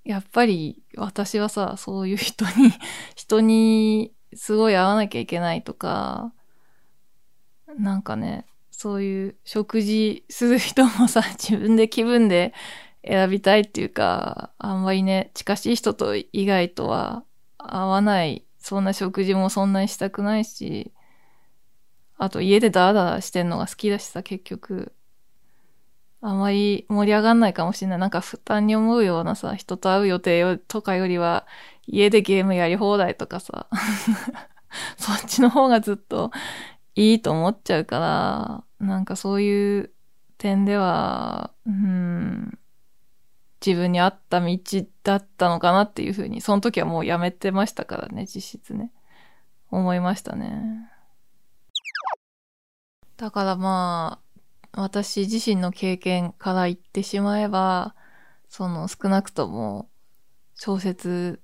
やっぱり私はさ、そういう人に 人にすごい会わなきゃいけないとか、なんかね、そういう食事する人もさ、自分で気分で選びたいっていうか、あんまりね、近しい人と以外とは合わない、そんな食事もそんなにしたくないし、あと家でダーダーしてんのが好きだしさ、結局。あんまり盛り上がんないかもしれない。なんか負担に思うようなさ、人と会う予定とかよりは、家でゲームやり放題とかさ、そっちの方がずっといいと思っちゃうから、なんかそういう点では、うん、自分に合った道だったのかなっていうふうに、その時はもうやめてましたからね、実質ね。思いましたね。だからまあ、私自身の経験から言ってしまえば、その少なくとも小説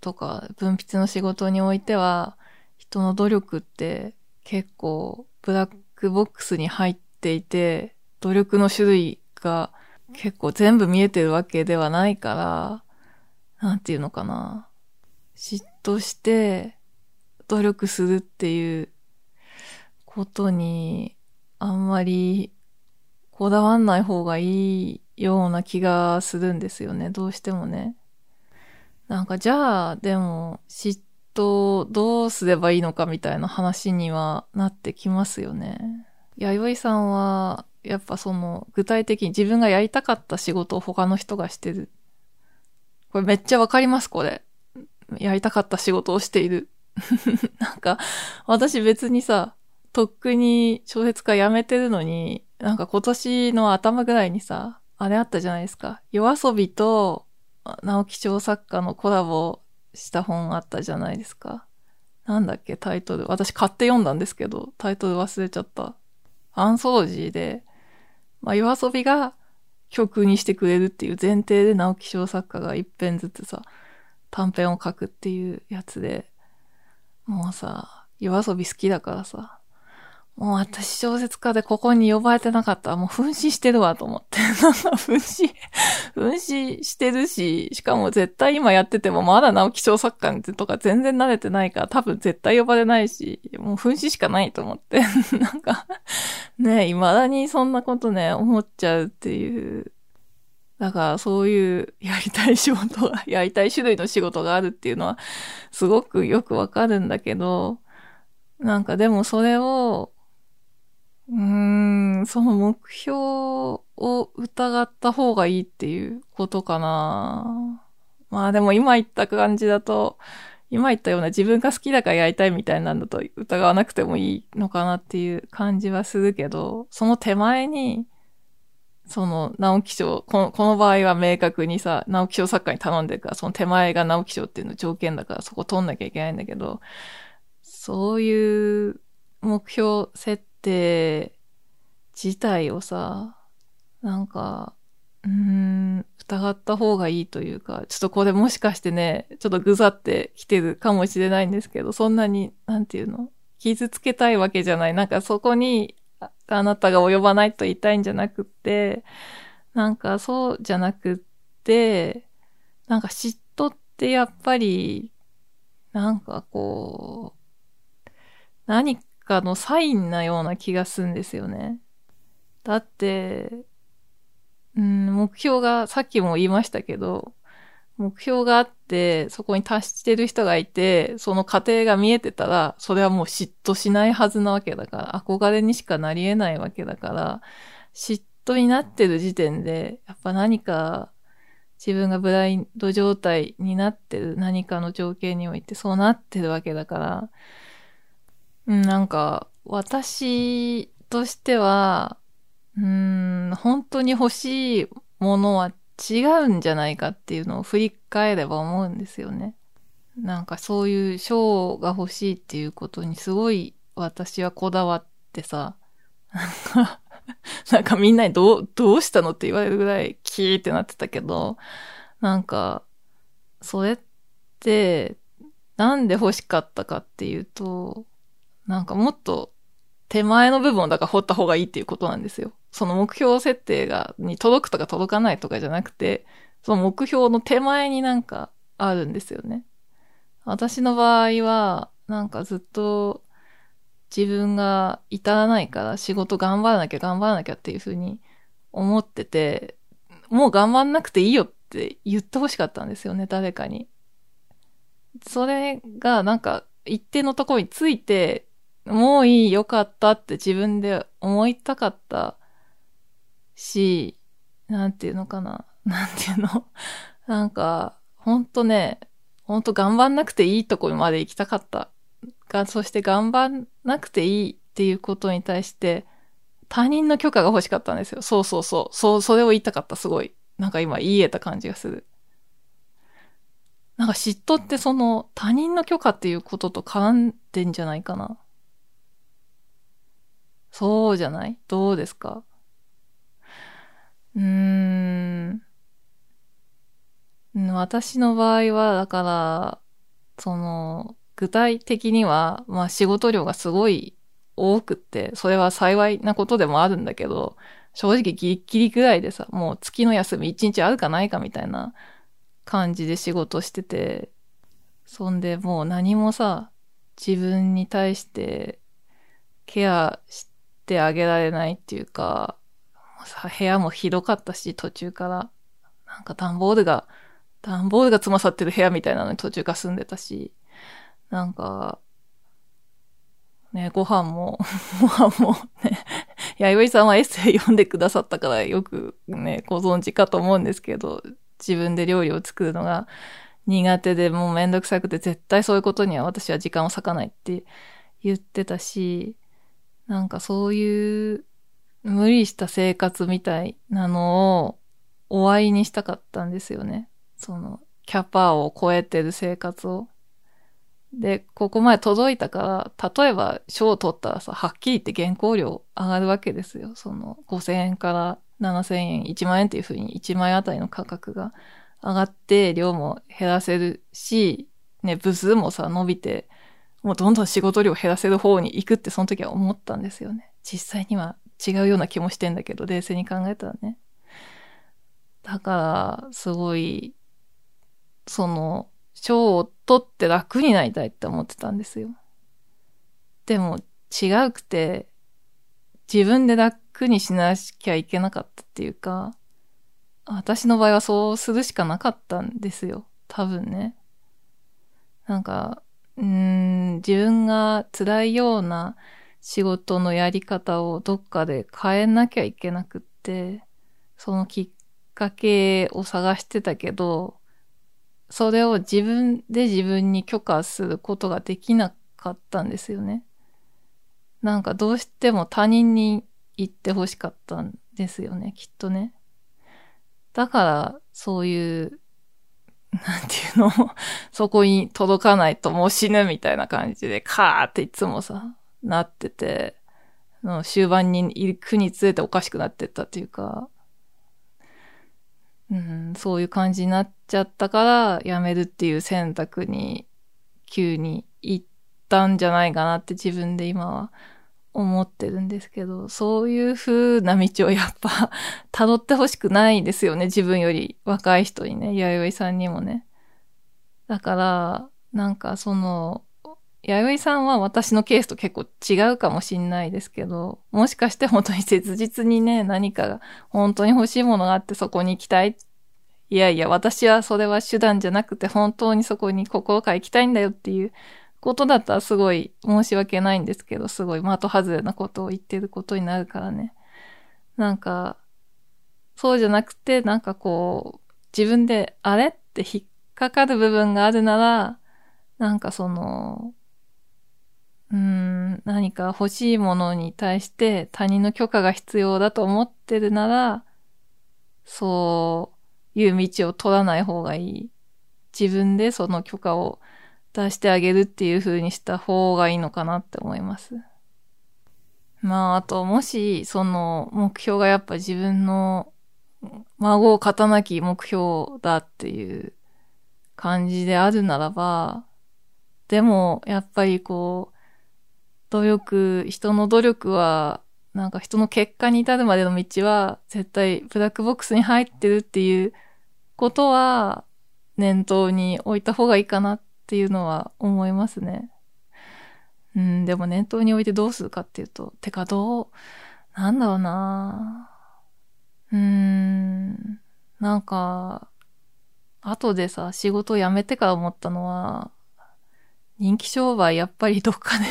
とか文筆の仕事においては、人の努力って結構ブラックボックスに入っていて、努力の種類が結構全部見えてるわけではないから、なんていうのかな。嫉妬して努力するっていうことにあんまりこだわんない方がいいような気がするんですよね。どうしてもね。なんかじゃあ、でも嫉妬どうすればいいのかみたいな話にはなってきますよね。弥生さんはやっぱその、具体的に自分がやりたかった仕事を他の人がしてる。これめっちゃわかります、これ。やりたかった仕事をしている。なんか、私別にさ、とっくに小説家辞めてるのに、なんか今年の頭ぐらいにさ、あれあったじゃないですか。夜遊びと直木賞作家のコラボした本あったじゃないですか。なんだっけ、タイトル。私買って読んだんですけど、タイトル忘れちゃった。アンソロジーで、まあ、夜遊びが曲にしてくれるっていう前提で直木賞作家が一編ずつさ、短編を書くっていうやつで、もうさ、夜遊び好きだからさ、もう私小説家でここに呼ばれてなかったらもう噴死してるわと思って。なんか噴死、噴死してるし、しかも絶対今やっててもまだ直木賞作家とか全然慣れてないから多分絶対呼ばれないし、もう噴死しかないと思って。なんか、ね未だにそんなことね、思っちゃうっていう。だからそういうやりたい仕事が、やりたい種類の仕事があるっていうのはすごくよくわかるんだけど、なんかでもそれをうーん、その目標を疑った方がいいっていうことかな。まあでも今言った感じだと、今言ったような自分が好きだからやりたいみたいなんだと疑わなくてもいいのかなっていう感じはするけど、その手前に、その直木賞、このこの場合は明確にさ、直木賞作家に頼んでるから、その手前が直木賞っていうの条件だからそこ取んなきゃいけないんだけど、そういう目標設定定自体をさ、なんか、うーん、疑った方がいいというか、ちょっとこれもしかしてね、ちょっとぐざってきてるかもしれないんですけど、そんなに、なんていうの傷つけたいわけじゃない。なんかそこにあなたが及ばないと言いたいんじゃなくって、なんかそうじゃなくって、なんか嫉妬ってやっぱり、なんかこう、何かのサインなような気がするんですよね。だって、うん、目標が、さっきも言いましたけど、目標があって、そこに達してる人がいて、その過程が見えてたら、それはもう嫉妬しないはずなわけだから、憧れにしかなり得ないわけだから、嫉妬になってる時点で、やっぱ何か自分がブラインド状態になってる何かの条件においてそうなってるわけだから、なんか、私としては、うん、本当に欲しいものは違うんじゃないかっていうのを振り返れば思うんですよね。なんかそういう賞が欲しいっていうことにすごい私はこだわってさ、なんかみんなにどう、どうしたのって言われるぐらいキーってなってたけど、なんか、それって、なんで欲しかったかっていうと、なんかもっと手前の部分をだから掘った方がいいっていうことなんですよ。その目標設定が、に届くとか届かないとかじゃなくて、その目標の手前になんかあるんですよね。私の場合は、なんかずっと自分が至らないから仕事頑張らなきゃ頑張らなきゃっていうふうに思ってて、もう頑張んなくていいよって言ってほしかったんですよね、誰かに。それがなんか一定のところについて、もういい、よかったって自分で思いたかったし、なんていうのかな。なんていうの？なんか、ほんとね、ほんと頑張んなくていいとこまで行きたかった。が、そして頑張んなくていいっていうことに対して、他人の許可が欲しかったんですよ。そうそうそう。そう、それを言いたかった、すごい。なんか今言えた感じがする。なんか嫉妬ってその他人の許可っていうことと絡んでんじゃないかな。そうじゃない？どうですか？うーん。私の場合は、だから、その、具体的には、まあ仕事量がすごい多くって、それは幸いなことでもあるんだけど、正直ギリギリぐらいでさ、もう月の休み一日あるかないかみたいな感じで仕事してて、そんでもう何もさ、自分に対してケアしてあげられないっていうか、部屋もひどかったし、途中から。なんか段ボールが、段ボールが詰まさってる部屋みたいなのに途中から住んでたし、なんか、ね、ご飯も、ご飯もね、弥生さんはエッセイ読んでくださったからよくね、ご存知かと思うんですけど、自分で料理を作るのが苦手でもうめんどくさくて絶対そういうことには私は時間を割かないって言ってたし、なんかそういう無理した生活みたいなのを終わりにしたかったんですよね。その、キャパを超えてる生活を。で、ここまで届いたから、例えば賞を取ったらさ、はっきり言って原稿料上がるわけですよ。その、5000円から7000円、1万円っていうふうに1万円あたりの価格が上がって、量も減らせるし、ね、部数もさ、伸びて、もうどんどん仕事量減らせる方に行くってその時は思ったんですよね。実際には違うような気もしてんだけど、冷静に考えたらね。だから、すごい、その、賞を取って楽になりたいって思ってたんですよ。でも、違うくて、自分で楽にしなきゃいけなかったっていうか、私の場合はそうするしかなかったんですよ。多分ね。なんか、うん、自分が辛いような仕事のやり方をどっかで変えなきゃいけなくって、そのきっかけを探してたけど、それを自分で自分に許可することができなかったんですよね。なんかどうしても他人に言ってほしかったんですよね、きっとね。だから、そういうなんていうの？そこに届かないともう死ぬみたいな感じで、カーっていつもさ、なってて、の終盤に行くにつれておかしくなってったっていうか、うん、そういう感じになっちゃったから、辞めるっていう選択に急に行ったんじゃないかなって自分で今は思ってるんですけど、そういう風な道をやっぱ 辿ってほしくないですよね。自分より若い人にね、弥生さんにもね。だから、なんかその、弥生さんは私のケースと結構違うかもしんないですけど、もしかして本当に切実にね、何かが本当に欲しいものがあってそこに行きたい。いやいや、私はそれは手段じゃなくて本当にそこに心から行きたいんだよっていうことだったらすごい申し訳ないんですけど、すごい的外れなことを言ってることになるからね。なんか、そうじゃなくて、なんかこう、自分であれって引っかかる部分があるなら、なんかその、うーん、何か欲しいものに対して他人の許可が必要だと思ってるなら、そういう道を取らない方がいい。自分でその許可を出してあげるっていう風にした方がいいのかなって思います。まあ、あと、もし、その目標がやっぱ自分の孫を勝たなき目標だっていう感じであるならば、でも、やっぱりこう、努力、人の努力は、なんか人の結果に至るまでの道は、絶対ブラックボックスに入ってるっていうことは、念頭に置いた方がいいかなっっていうのは思いますね。うん、でも念頭に置いてどうするかっていうと、てかどう、なんだろうなうーん、なんか、後でさ、仕事を辞めてから思ったのは、人気商売やっぱりどっかで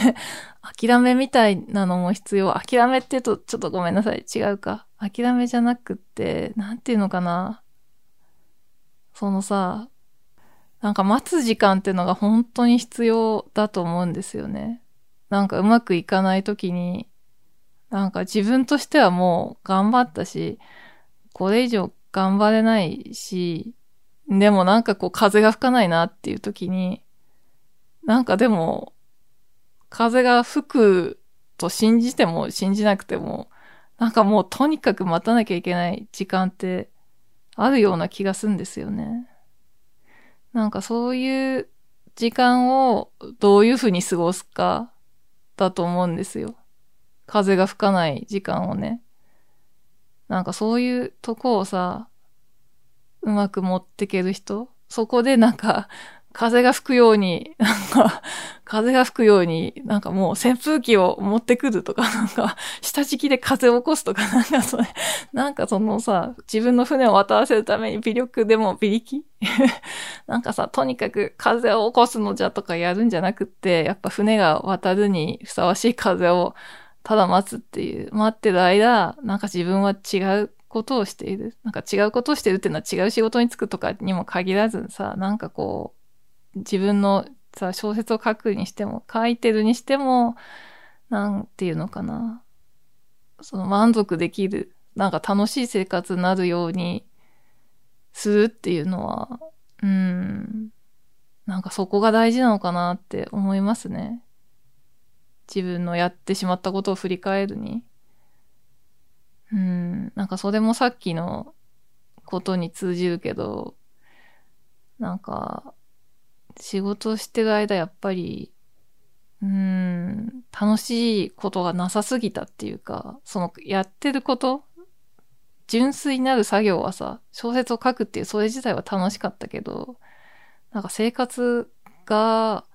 諦めみたいなのも必要。諦めって言うとちょっとごめんなさい。違うか。諦めじゃなくって、なんていうのかな。そのさ、なんか待つ時間っていうのが本当に必要だと思うんですよね。なんかうまくいかない時に、なんか自分としてはもう頑張ったし、これ以上頑張れないし、でもなんかこう風が吹かないなっていう時に、なんかでも、風が吹くと信じても信じなくても、なんかもうとにかく待たなきゃいけない時間ってあるような気がするんですよね。なんかそういう時間をどういうふうに過ごすかだと思うんですよ。風が吹かない時間をね。なんかそういうとこをさ、うまく持ってける人？そこでなんか、風が吹くように、なんか、風が吹くように、なんかもう扇風機を持ってくるとか、なんか、下敷きで風を起こすとか、なんかそれ、なんかそのさ、自分の船を渡らせるために微力でも微力？なんかさ、とにかく風を起こすのじゃとかやるんじゃなくって、やっぱ船が渡るにふさわしい風をただ待つっていう、待ってる間、なんか自分は違うことをしている。なんか違うことをしてるっていうのは違う仕事に就くとかにも限らずさ、なんかこう、自分のさ、小説を書くにしても、書いてるにしても、なんていうのかな。その満足できる、なんか楽しい生活になるようにするっていうのは、うん、なんかそこが大事なのかなって思いますね。自分のやってしまったことを振り返るに。うん、なんかそれもさっきのことに通じるけど、なんか、仕事してる間やっぱり、うん、楽しいことがなさすぎたっていうか、そのやってること、純粋になる作業はさ、小説を書くっていうそれ自体は楽しかったけど、なんか生活が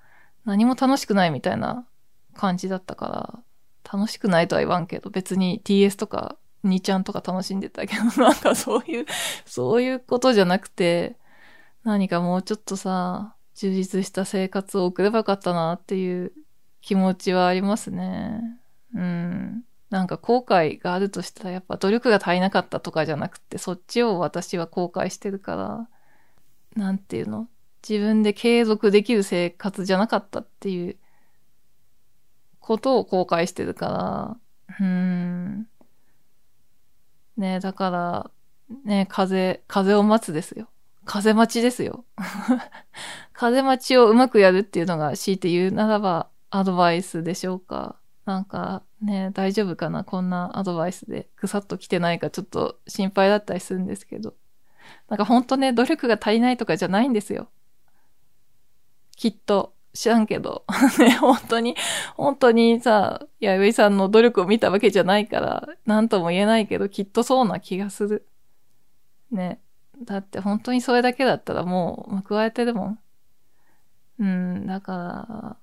何も楽しくないみたいな感じだったから、楽しくないとは言わんけど、別に TS とか2ちゃんとか楽しんでたけど、なんかそういう、そういうことじゃなくて、何かもうちょっとさ、充実した生活を送ればよかったなっていう気持ちはありますね。うん。なんか後悔があるとしたらやっぱ努力が足りなかったとかじゃなくて、そっちを私は後悔してるから、なんていうの？自分で継続できる生活じゃなかったっていうことを後悔してるから、うん。ねだから、ね風、風を待つですよ。風待ちですよ。風待ちをうまくやるっていうのが強いて言うならばアドバイスでしょうか。なんかね、大丈夫かな？こんなアドバイスでぐさっと来てないかちょっと心配だったりするんですけど。なんかほんとね、努力が足りないとかじゃないんですよ。きっと。知らんけど、ね、本当に、本当にさ、弥生さんの努力を見たわけじゃないから、なんとも言えないけど、きっとそうな気がする。ね。だって本当にそれだけだったらもう報われてるもん。うん、だか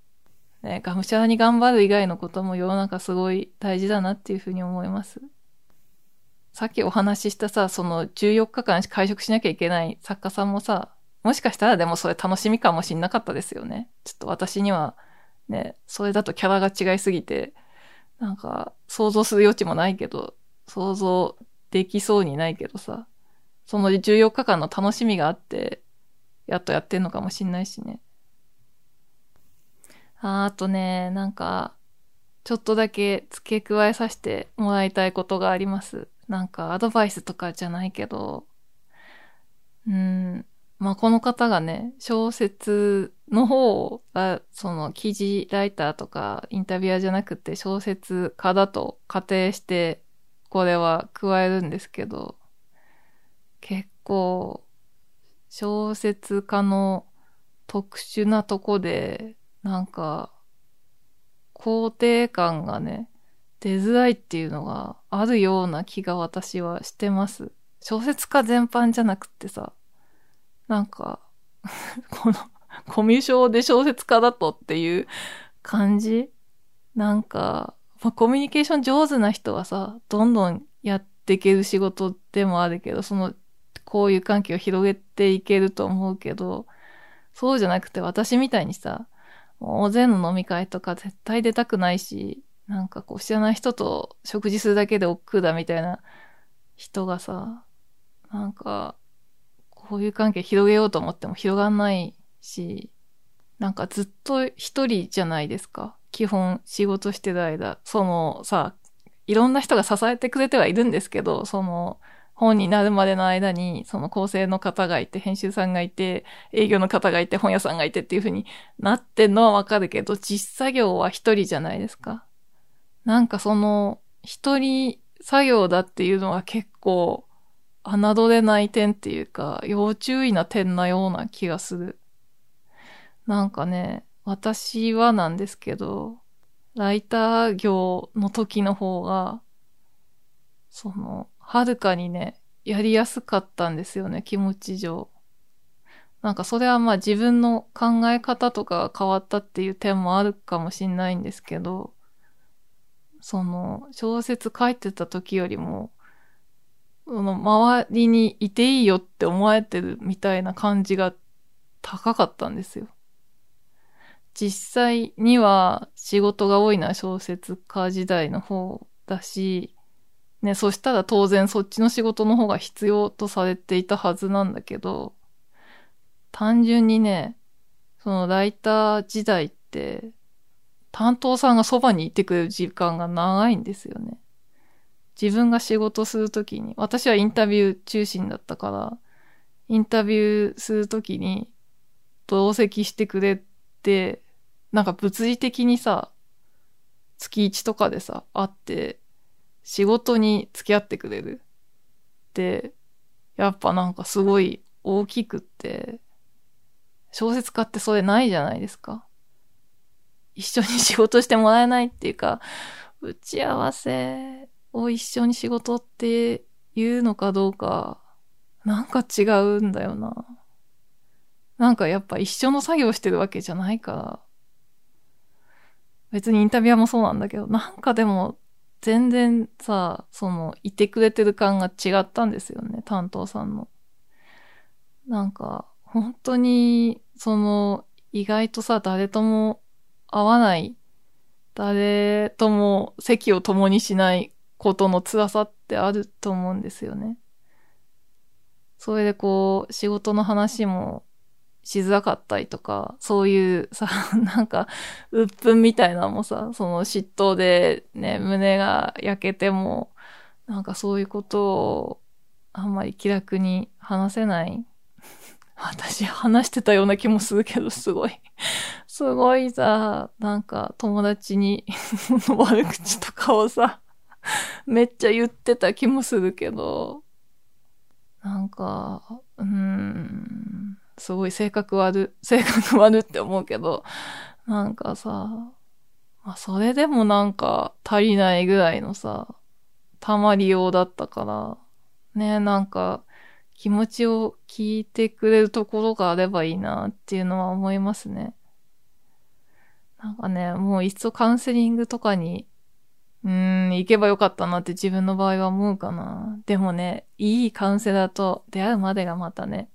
ら、ね、がむしゃらに頑張る以外のことも世の中すごい大事だなっていうふうに思います。さっきお話ししたさ、その14日間会食しなきゃいけない作家さんもさ、もしかしたらでもそれ楽しみかもしんなかったですよね。ちょっと私にはね、それだとキャラが違いすぎて、なんか想像する余地もないけど、想像できそうにないけどさ、その14日間の楽しみがあって、やっとやってんのかもしんないしね。ああとね、なんか、ちょっとだけ付け加えさせてもらいたいことがあります。なんかアドバイスとかじゃないけど、うん、まあ、この方がね、小説の方が、その記事ライターとかインタビュアーじゃなくて小説家だと仮定して、これは加えるんですけど、結構、小説家の特殊なとこで、なんか、肯定感がね、出づらいっていうのがあるような気が私はしてます。小説家全般じゃなくってさ、なんか、この、コミュ障で小説家だとっていう感じ？なんか、まあ、コミュニケーション上手な人はさ、どんどんやっていける仕事でもあるけど、その、こういう関係を広げていけると思うけど、そうじゃなくて私みたいにさ、大勢の飲み会とか絶対出たくないし、なんかこう知らない人と食事するだけで億劫だみたいな人がさ、なんかこういう関係広げようと思っても広がんないし、なんかずっと一人じゃないですか。基本仕事してる間。そのさ、いろんな人が支えてくれてはいるんですけど、その本になるまでの間に、その構成の方がいて、編集さんがいて、営業の方がいて、本屋さんがいてっていう風になってんのはわかるけど、実作業は一人じゃないですか。なんかその、一人作業だっていうのは結構、侮れない点っていうか、要注意な点なような気がする。なんかね、私はなんですけど、ライター業の時の方が、その、はるかにね、やりやすかったんですよね、気持ち上。なんかそれはまあ自分の考え方とかが変わったっていう点もあるかもしんないんですけど、その小説書いてた時よりも、その周りにいていいよって思われてるみたいな感じが高かったんですよ。実際には仕事が多いのは小説家時代の方だし、ね、そしたら当然そっちの仕事の方が必要とされていたはずなんだけど、単純にね、そのライター時代って、担当さんがそばにいてくれる時間が長いんですよね。自分が仕事するときに、私はインタビュー中心だったから、インタビューするときに同席してくれて、なんか物理的にさ、月1とかでさ、会って、仕事に付き合ってくれる。で、やっぱなんかすごい大きくって、小説家ってそれないじゃないですか。一緒に仕事してもらえないっていうか、打ち合わせを一緒に仕事って言うのかどうか、なんか違うんだよな。なんかやっぱ一緒の作業してるわけじゃないから。別にインタビュアーもそうなんだけど、なんかでも全然さ、その、いてくれてる感が違ったんですよね、担当さんの。なんか、本当に、その、意外とさ、誰とも会わない、誰とも席を共にしないことの辛さってあると思うんですよね。それでこう、仕事の話もしづらかったりとか、そういうさ、なんか、鬱憤みたいなのもさ、その嫉妬でね、胸が焼けても、なんかそういうことをあんまり気楽に話せない。私話してたような気もするけど、すごい。すごいさ、なんか友達に悪口とかをさめっちゃ言ってた気もするけど、なんか、うーん、すごい性格悪、性格悪って思うけど、なんかさ、まあそれでもなんか足りないぐらいのさ、たまりようだったから、ね、なんか気持ちを聞いてくれるところがあればいいなっていうのは思いますね。なんかね、もういっそカウンセリングとかに、うーん、行けばよかったなって自分の場合は思うかな。でもね、いいカウンセラーと出会うまでがまたね、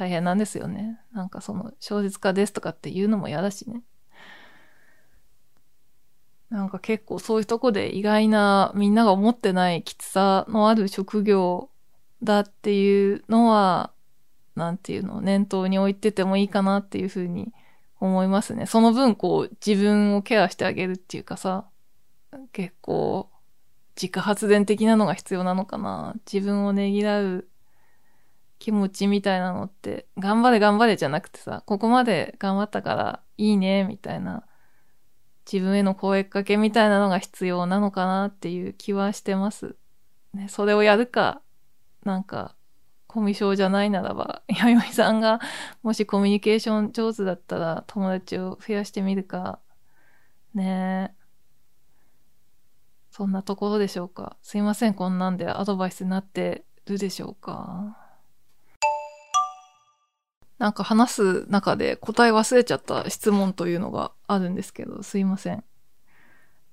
大変なんですよね。なんかその、小説家ですとかって言うのも嫌だしね。なんか結構そういうとこで意外なみんなが思ってないきつさのある職業だっていうのは、なんていうの、念頭に置いててもいいかなっていうふうに思いますね。その分こう自分をケアしてあげるっていうかさ、結構自家発電的なのが必要なのかな。自分をねぎらう気持ちみたいなのって、頑張れ頑張れじゃなくてさ、ここまで頑張ったからいいね、みたいな、自分への声かけみたいなのが必要なのかなっていう気はしてます。ね、それをやるか、なんか、コミュ障じゃないならば、弥生さんがもしコミュニケーション上手だったら友達を増やしてみるか、ねえ。そんなところでしょうか。すいません、こんなんでアドバイスになってるでしょうか。なんか話す中で答え忘れちゃった質問というのがあるんですけど、すいません。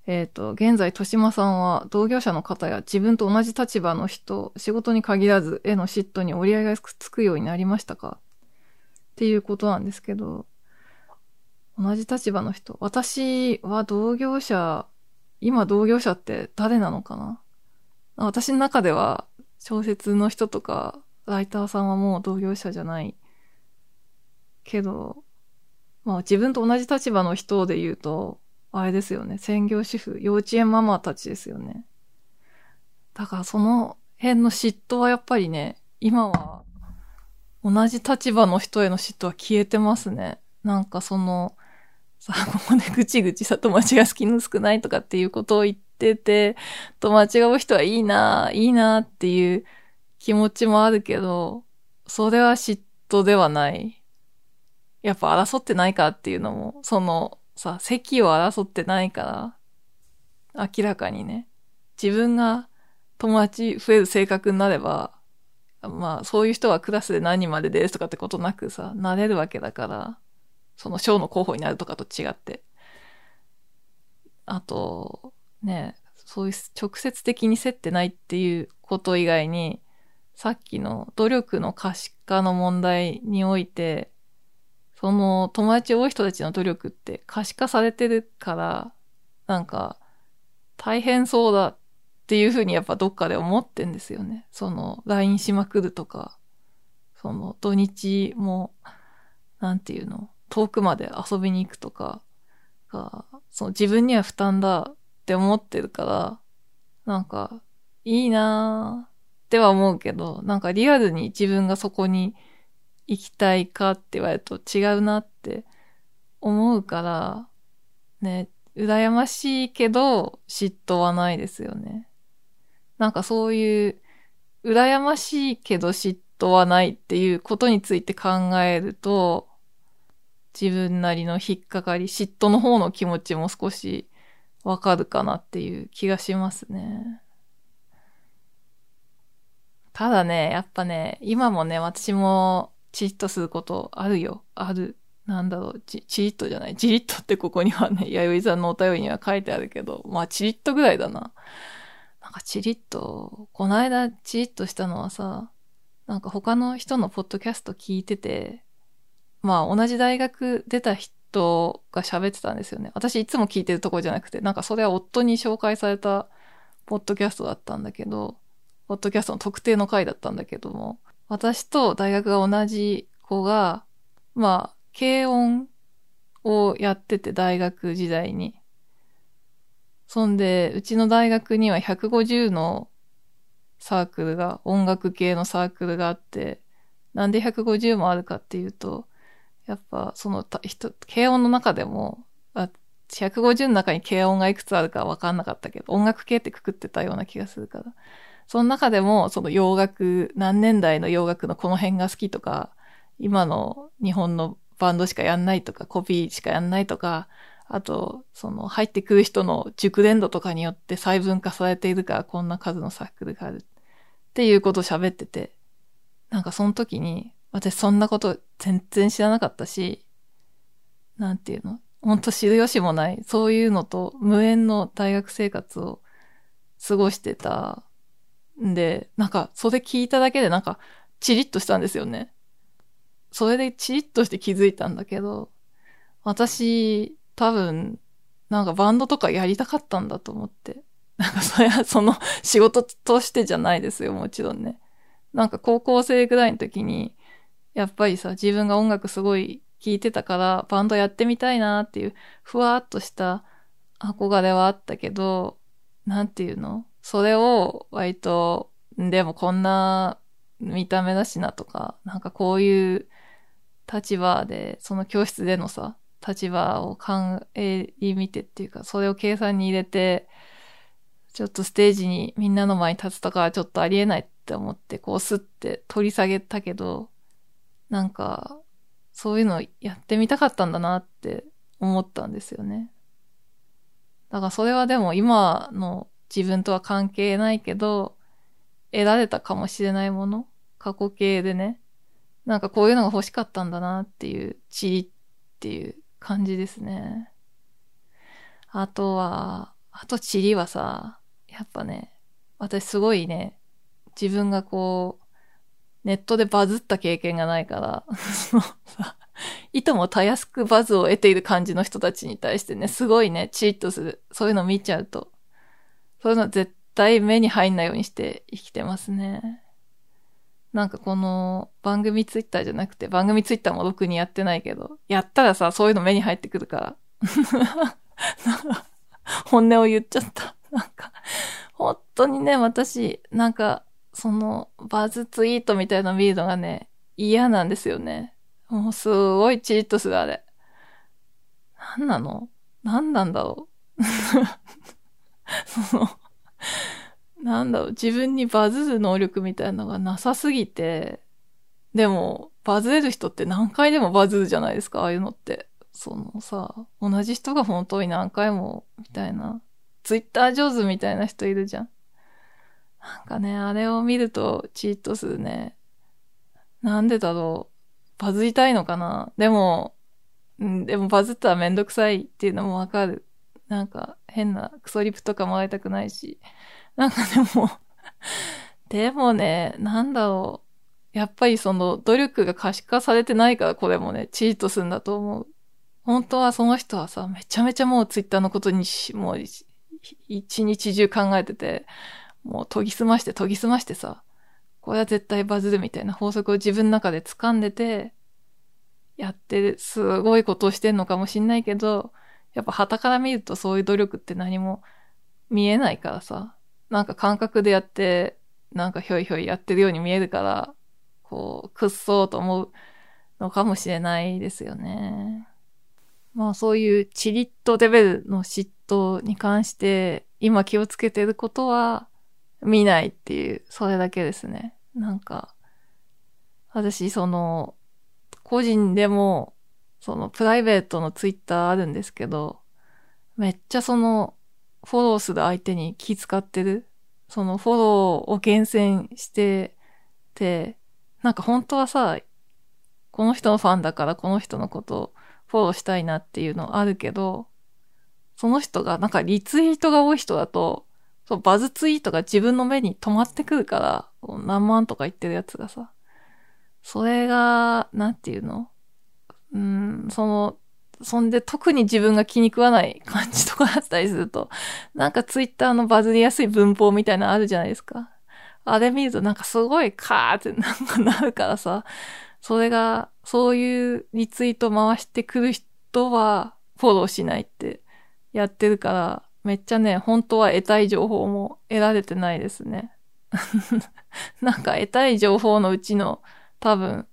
えっ、ー、と、現在、豊島さんは同業者の方や自分と同じ立場の人、仕事に限らず、絵の嫉妬に折り合いがつくようになりましたか？っていうことなんですけど、同じ立場の人。私は同業者、今同業者って誰なのかな？私の中では小説の人とか、ライターさんはもう同業者じゃない。けど、まあ自分と同じ立場の人で言うと、あれですよね。専業主婦、幼稚園ママたちですよね。だからその辺の嫉妬はやっぱりね、今は同じ立場の人への嫉妬は消えてますね。なんかその、さ、ここで ぐちぐちさ、友達が好きの少ないとかっていうことを言ってて、友達が多い人はいいな、いいなっていう気持ちもあるけど、それは嫉妬ではない。やっぱ争ってないかっていうのも、その、さ、席を争ってないから、明らかにね、自分が友達増える性格になれば、まあ、そういう人はクラスで何人までですとかってことなくさ、なれるわけだから、その賞の候補になるとかと違って。あと、ね、そういう直接的に競ってないっていうこと以外に、さっきの努力の可視化の問題において、その友達多い人たちの努力って可視化されてるから、なんか、大変そうだっていうふうにやっぱどっかで思ってんですよね。その、LINE しまくるとか、その、土日も、なんていうの、遠くまで遊びに行くとかが、その自分には負担だって思ってるから、なんか、いいなーっては思うけど、なんかリアルに自分がそこに行きたいかって言われると違うなって思うから、ね、羨ましいけど嫉妬はないですよね。なんかそういう、羨ましいけど嫉妬はないっていうことについて考えると、自分なりの引っかかり、嫉妬の方の気持ちも少しわかるかなっていう気がしますね。ただね、やっぱね、今もね、私もチリッとすることあるよ。ある。なんだろう、チチリッとじゃない。チリッとってここにはね、弥生さんのお便りには書いてあるけど、まあチリッとぐらいだな。なんかチリッと、この間チリッとしたのはさ、なんか他の人のポッドキャスト聞いてて、まあ同じ大学出た人が喋ってたんですよね。私いつも聞いてるとこじゃなくて、なんかそれは夫に紹介されたポッドキャストだったんだけど、ポッドキャストの特定の回だったんだけども、私と大学が同じ子が、まあ、軽音をやってて、大学時代に。そんで、うちの大学には150のサークルが、音楽系のサークルがあって、なんで150もあるかっていうと、やっぱ、その人、軽音の中でも、あ150の中に軽音がいくつあるかわかんなかったけど、音楽系ってくくってたような気がするから。その中でも、その洋楽、何年代の洋楽のこの辺が好きとか今の日本のバンドしかやんないとか、コピーしかやんないとか、あと、その入ってくる人の熟練度とかによって細分化されているからこんな数のサークルがあるっていうことを喋ってて、なんかその時に私そんなこと全然知らなかったし、なんていうの？ほんと知る由もない、そういうのと無縁の大学生活を過ごしてたんで、なんかそれ聞いただけでなんかチリッとしたんですよね。それでチリッとして気づいたんだけど、私多分なんかバンドとかやりたかったんだと思って。なんかそれはその仕事としてじゃないですよ、もちろんね。なんか高校生ぐらいの時に、やっぱりさ、自分が音楽すごい聴いてたから、バンドやってみたいなっていう、ふわーっとした憧れはあったけど、なんていうの？それを割と、でもこんな見た目だしなとか、なんかこういう立場で、その教室でのさ、立場を考えみてっていうか、それを計算に入れて、ちょっとステージにみんなの前に立つとかはちょっとありえないって思って、こうスッて取り下げたけど、なんか、そういうのやってみたかったんだなって思ったんですよね。だからそれはでも今の自分とは関係ないけど、得られたかもしれないもの過去形でね。なんかこういうのが欲しかったんだなっていう、チリっていう感じですね。あとは、あとチリはさ、やっぱね、私すごいね、自分がこう、ネットでバズった経験がないから、その、いともたやすくバズを得ている感じの人たちに対してね、すごいね、チーッとする。そういうの見ちゃうと。そういうの絶対目に入んないようにして生きてますね。なんかこの番組ツイッターじゃなくて、番組ツイッターもろくにやってないけど、やったらさ、そういうの目に入ってくるから。本音を言っちゃった。なんか、本当にね、私、なんか、その、バズツイートみたいなの見るのがね、嫌なんですよね。もうすごいチリッとするあれ。なんなの？なんなんだろう？その、なんだろう、自分にバズる能力みたいなのがなさすぎて、でも、バズれる人って何回でもバズるじゃないですか、ああいうのって。そのさ、同じ人が本当に何回も、みたいな。ツイッター上手みたいな人いるじゃん。なんかね、あれを見るとチートするね。なんでだろう。バズりたいのかなでも、うん、でもバズったらめんどくさいっていうのもわかる。なんか変なクソリプとかもらいたくないし。なんかでも でもね、なんだろう。やっぱりその努力が可視化されてないからこれもね、チートするんだと思う。本当はその人はさ、めちゃめちゃもうツイッターのことにし、もう一日中考えてて、もう研ぎ澄まして研ぎ澄ましてさ、これは絶対バズるみたいな法則を自分の中で掴んでて、やってすごいことをしてんのかもしんないけど、やっぱ旗から見るとそういう努力って何も見えないからさ、なんか感覚でやって、なんかひょいひょいやってるように見えるから、こう、くっそうと思うのかもしれないですよね。まあそういうチリッとレベルの嫉妬に関して今気をつけてることは見ないっていう、それだけですね。なんか、私その、個人でも、そのプライベートのツイッターあるんですけど、めっちゃその、フォローする相手に気使ってる。そのフォローを厳選してて、なんか本当はさ、この人のファンだからこの人のことをフォローしたいなっていうのあるけど、その人がなんかリツイートが多い人だと、そうバズツイートが自分の目に止まってくるから、何万とか言ってるやつがさ、それが、なんていうの？うん、その、そんで特に自分が気に食わない感じとかだったりすると、なんかツイッターのバズりやすい文法みたいなのあるじゃないですか。あれ見るとなんかすごいカーってなんかなるからさ、それが、そういうリツイート回してくる人はフォローしないってやってるから、めっちゃね、本当は得たい情報も得られてないですね。なんか得たい情報のうちの多分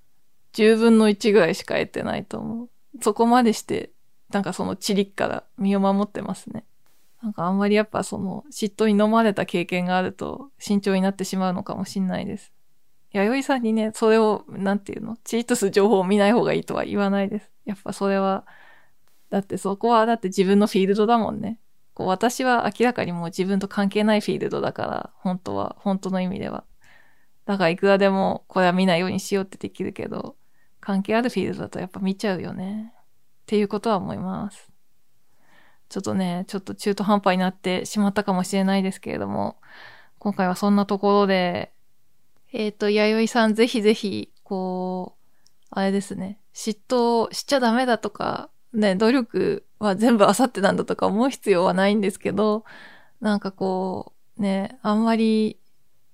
10分の1ぐらいしか得てないと思う。そこまでして、なんかそのチリッから身を守ってますね。なんかあんまりやっぱその嫉妬に飲まれた経験があると慎重になってしまうのかもしんないです。弥生さんにね、それを、なんていうの、チートす情報を見ない方がいいとは言わないです。やっぱそれは、だってそこはだって自分のフィールドだもんね。こう私は明らかにもう自分と関係ないフィールドだから、本当は、本当の意味では。だからいくらでもこれは見ないようにしようってできるけど、関係あるフィールドだとやっぱ見ちゃうよね。っていうことは思います。ちょっとね、ちょっと中途半端になってしまったかもしれないですけれども、今回はそんなところで、えっ、ー、と、弥生さんぜひぜひ、こう、あれですね、嫉妬しちゃダメだとか、ね、努力は全部あさってなんだとか思う必要はないんですけど、なんかこう、ね、あんまり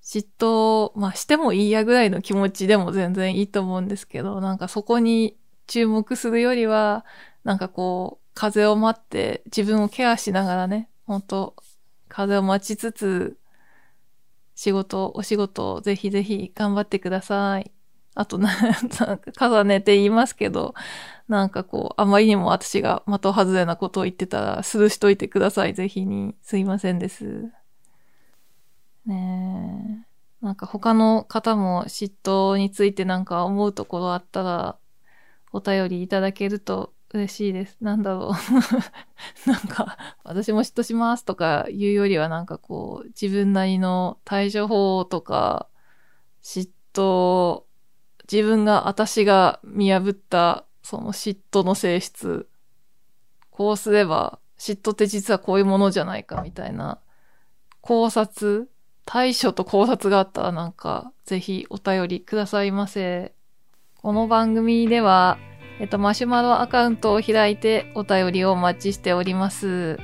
嫉妬、まあしてもいいやぐらいの気持ちでも全然いいと思うんですけど、なんかそこに注目するよりは、なんかこう、風を待って自分をケアしながらね、本当風を待ちつつ、仕事、お仕事をぜひぜひ頑張ってください。あとな、んか重ねて言いますけど、なんかこう、あまりにも私が的外れなことを言ってたら、スルーしといてください、ぜひに。すいませんです。ねえ。なんか他の方も嫉妬についてなんか思うところあったら、お便りいただけると嬉しいです。なんだろう。なんか、私も嫉妬しますとか言うよりはなんかこう、自分なりの対処法とか、嫉妬、自分が、私が見破ったその嫉妬の性質、こうすれば、嫉妬って実はこういうものじゃないかみたいな考察対処と考察があったらなんか、ぜひお便りくださいませ。この番組では、えっと、マシュマロアカウントを開いてお便りをお待ちしております。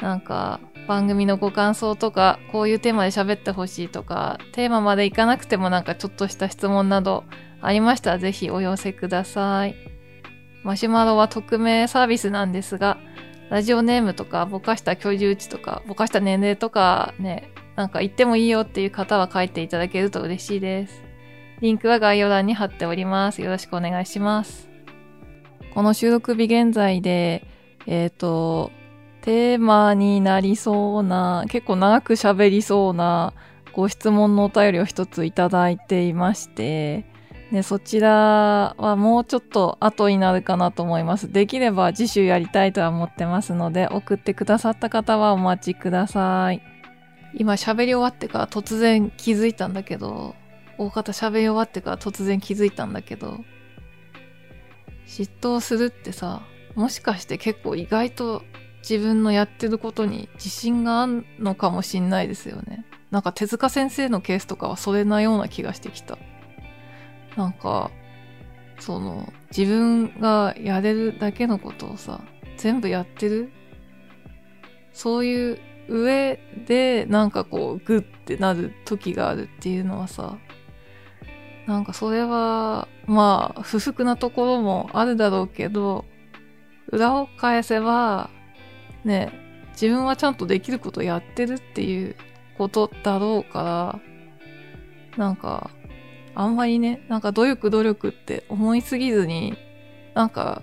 なんか、番組のご感想とか、こういうテーマで喋ってほしいとか、テーマまでいかなくてもなんかちょっとした質問などありましたらぜひお寄せください。マシュマロは匿名サービスなんですが、ラジオネームとか、ぼかした居住地とか、ぼかした年齢とかね、なんか言ってもいいよっていう方は書いていただけると嬉しいです。リンクは概要欄に貼っております。よろしくお願いします。この収録日現在で、えっ、ー、と、テーマになりそうな、結構長く喋りそうなご質問のお便りを一ついただいていまして、ね、そちらはもうちょっと後になるかなと思います。できれば次週やりたいとは思ってますので、送ってくださった方はお待ちください。今喋り終わってから突然気づいたんだけど、大方喋り終わってから突然気づいたんだけど、嫉妬するってさ、もしかして結構意外と自分のやってることに自信があんのかもしんないですよね。なんか手塚先生のケースとかはそれなような気がしてきた。なんか、その、自分がやれるだけのことをさ、全部やってる？そういう上で、なんかこう、グッてなる時があるっていうのはさ、なんかそれは、まあ、不服なところもあるだろうけど、裏を返せば、ね、自分はちゃんとできることやってるっていうことだろうから、なんか、あんまりね、なんか努力努力って思いすぎずに、なんか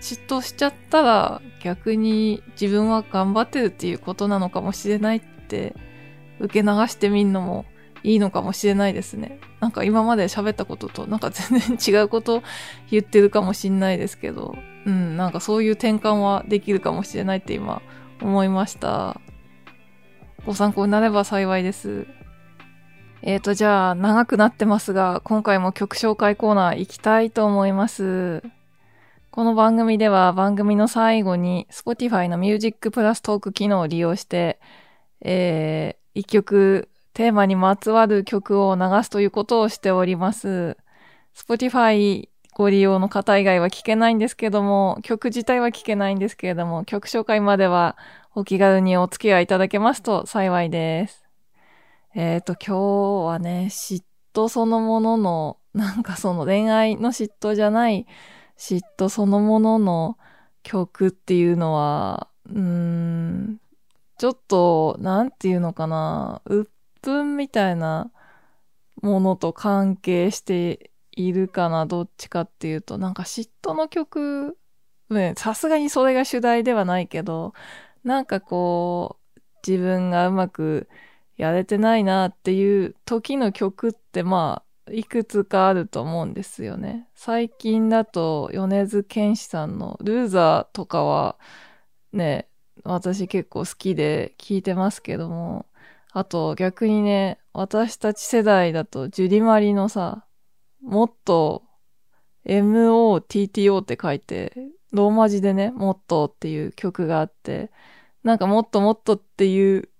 嫉妬しちゃったら逆に自分は頑張ってるっていうことなのかもしれないって受け流してみんのもいいのかもしれないですね。なんか今まで喋ったこととなんか全然違うこと言ってるかもしんないですけど、うん、なんかそういう転換はできるかもしれないって今思いました。ご参考になれば幸いです。えっ、ー、と、じゃあ長くなってますが、今回も曲紹介コーナー行きたいと思います。この番組では番組の最後に Spotify の Music プラストーク機能を利用して、えー、一曲テーマにまつわる曲を流すということをしております。Spotify ご利用の方以外は聞けないんですけども、曲自体は聞けないんですけれども、曲紹介まではお気軽にお付き合いいただけますと幸いです。えっ、ー、と、今日はね、嫉妬そのものの、なんかその恋愛の嫉妬じゃない嫉妬そのものの曲っていうのは、うーん、ちょっと、なんていうのかな、鬱憤みたいなものと関係しているかな、どっちかっていうと、なんか嫉妬の曲、ね、さすがにそれが主題ではないけど、なんかこう、自分がうまくやれてないなっていう時の曲ってまあ、いくつかあると思うんですよね。最近だと米津玄師さんのルーザーとかはね、私結構好きで聞いてますけども、あと逆にね、私たち世代だとジュディマリのさ、もっと MOTTO って書いて、ローマ字でね、もっとっていう曲があって、なんかもっともっとっていう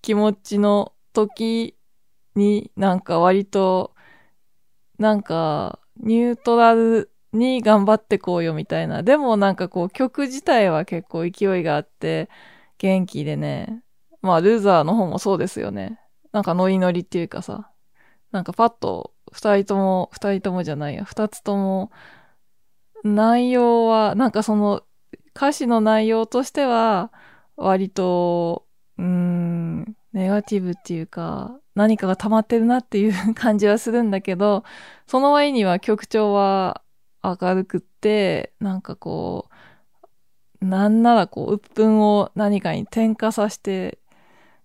気持ちの時になんか割と、なんかニュートラルに頑張ってこうよみたいな。でもなんかこう曲自体は結構勢いがあって元気でね。まあルーザーの方もそうですよね。なんかノリノリっていうかさ。なんかパッと二人とも、二人ともじゃないや。二つとも内容は、なんかその歌詞の内容としては割と、うーん、ネガティブっていうか、何かが溜まってるなっていう 感じはするんだけど、その割には曲調は明るくって、なんかこう、なんならこう、鬱憤を何かに転化させて、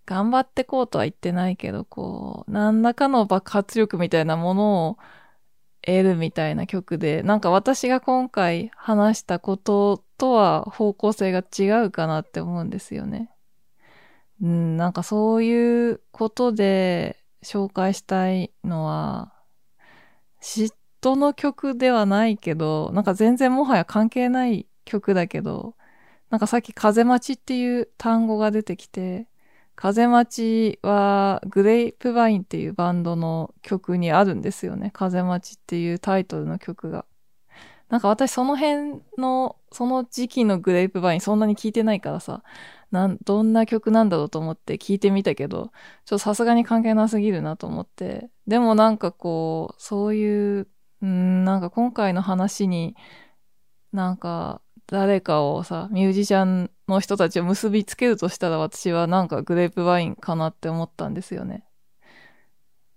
頑張ってこうとは言ってないけど、こう、何らかの爆発力みたいなものを得るみたいな曲で、なんか私が今回話したこととは方向性が違うかなって思うんですよね。うん、なんかそういうことで紹介したいのは、嫉トの曲ではないけど、なんか全然もはや関係ない曲だけど、なんかさっき風待ちっていう単語が出てきて、風待ちはグレイプバインっていうバンドの曲にあるんですよね。風待ちっていうタイトルの曲が。なんか私その辺の、その時期のグレイプバインそんなに聞いてないからさ、なん、どんな曲なんだろうと思って聞いてみたけど、ちょっとさすがに関係なすぎるなと思って。でもなんかこう、そういううん、なんか今回の話に、なんか誰かをさ、ミュージシャンの人たちを結びつけるとしたら私はなんかグレープワインかなって思ったんですよね。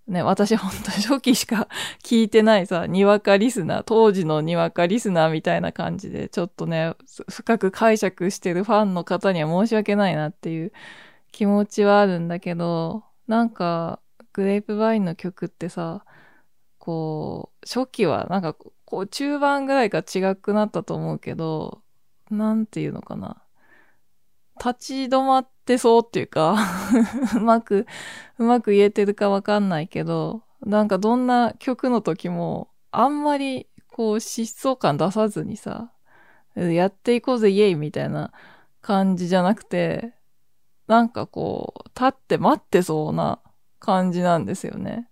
ね、私ほんと初期しか 聞いてないさ、にわかリスナー、当時のにわかリスナーみたいな感じで、ちょっとね、深く解釈してるファンの方には申し訳ないなっていう気持ちはあるんだけど、なんか、グレープワインの曲ってさ、こう、初期はなんか、こう、中盤ぐらいが違くなったと思うけど、なんていうのかな。立ち止まっててそうっていうか うまく、うまく言えてるかわかんないけど、なんかどんな曲の時も、あんまり、こう、疾走感出さずにさ、やっていこうぜイエイみたいな感じじゃなくて、なんかこう、立って待ってそうな感じなんですよね。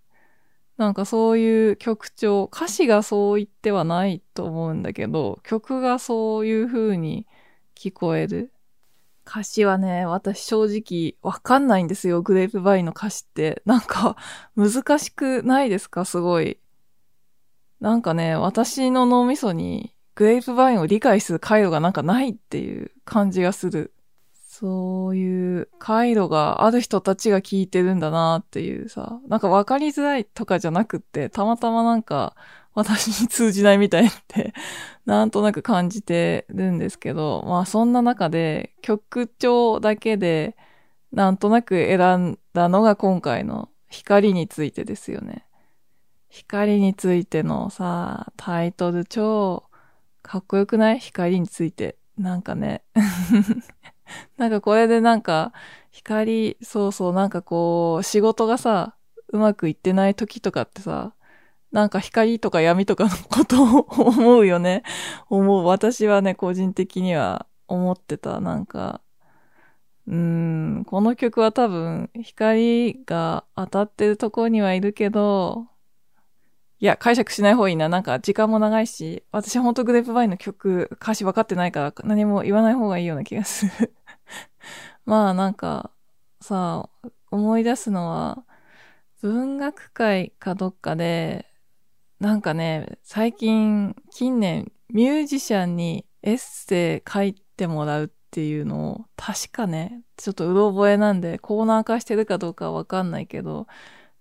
なんかそういう曲調、歌詞がそう言ってはないと思うんだけど、曲がそういう風に聞こえる。歌詞はね、私正直わかんないんですよ、グレープバインの歌詞って。なんか難しくないですか、すごい。なんかね、私の脳みそにグレープバインを理解する回路がなんかないっていう感じがする。そういう回路がある人たちが聞いてるんだなっていうさ、なんか分かりづらいとかじゃなくって、たまたまなんか私に通じないみたいって なんとなく感じてるんですけど、まあそんな中で曲調だけでなんとなく選んだのが今回の光についてですよね。光についてのさ、タイトル超かっこよくない？光について。なんかね なんかこれでなんか、光、そうそう、なんかこう、仕事がさ、うまくいってない時とかってさ、なんか光とか闇とかのことを思うよね。思う。私はね、個人的には思ってた。なんか、うーん、この曲は多分、光が当たってるとこにはいるけど、いや、解釈しない方がいいな。なんか時間も長いし、私ほんとグレープバインの曲、歌詞分かってないから何も言わない方がいいような気がする まあなんか、さ、思い出すのは、文学会かどっかで、なんかね、最近、近年、ミュージシャンにエッセイ書いてもらうっていうのを、確かね、ちょっとうろ覚えなんで、コーナー化してるかどうかわかんないけど、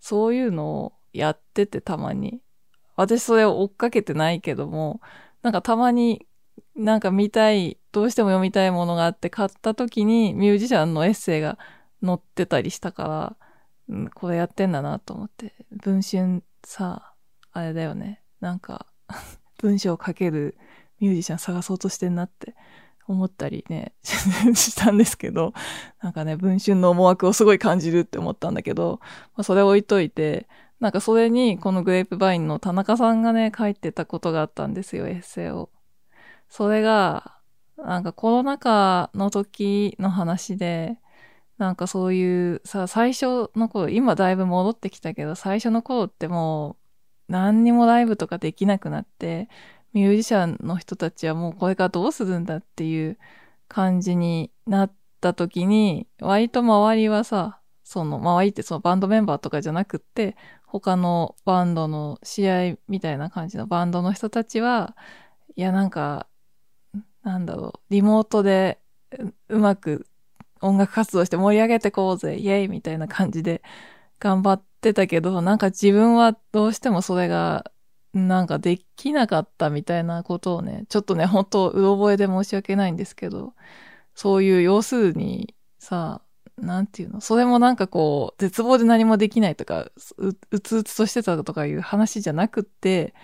そういうのをやっててたまに。私それを追っかけてないけども、なんかたまになんか見たい、どうしても読みたいものがあって買った時にミュージシャンのエッセイが載ってたりしたから、うんこれやってんだなと思って。文春さ、あれだよね。なんか、文章を書けるミュージシャン探そうとしてんなって思ったりね、したんですけど、なんかね、文春の思惑をすごい感じるって思ったんだけど、まあ、それ置いといて、なんかそれにこのグレープバインの田中さんがね、書いてたことがあったんですよ、エッセイを。それが、なんかコロナ禍の時の話で、なんかそういうさ、最初の頃、今だいぶ戻ってきたけど、最初の頃ってもう何にもライブとかできなくなって、ミュージシャンの人たちはもうこれからどうするんだっていう感じになった時に、割と周りはさ、その周りってそのバンドメンバーとかじゃなくって、他のバンドの試合みたいな感じのバンドの人たちは、いやなんか、なんだろう、リモートでうまく音楽活動して盛り上げてこうぜ、イェイみたいな感じで頑張ってたけど、なんか自分はどうしてもそれがなんかできなかったみたいなことをね、ちょっとね、本当うろ覚えで申し訳ないんですけど、そういう要するにさ、なんていうのそれもなんかこう、絶望で何もできないとか、う、うつうつとしてたとかいう話じゃなくって、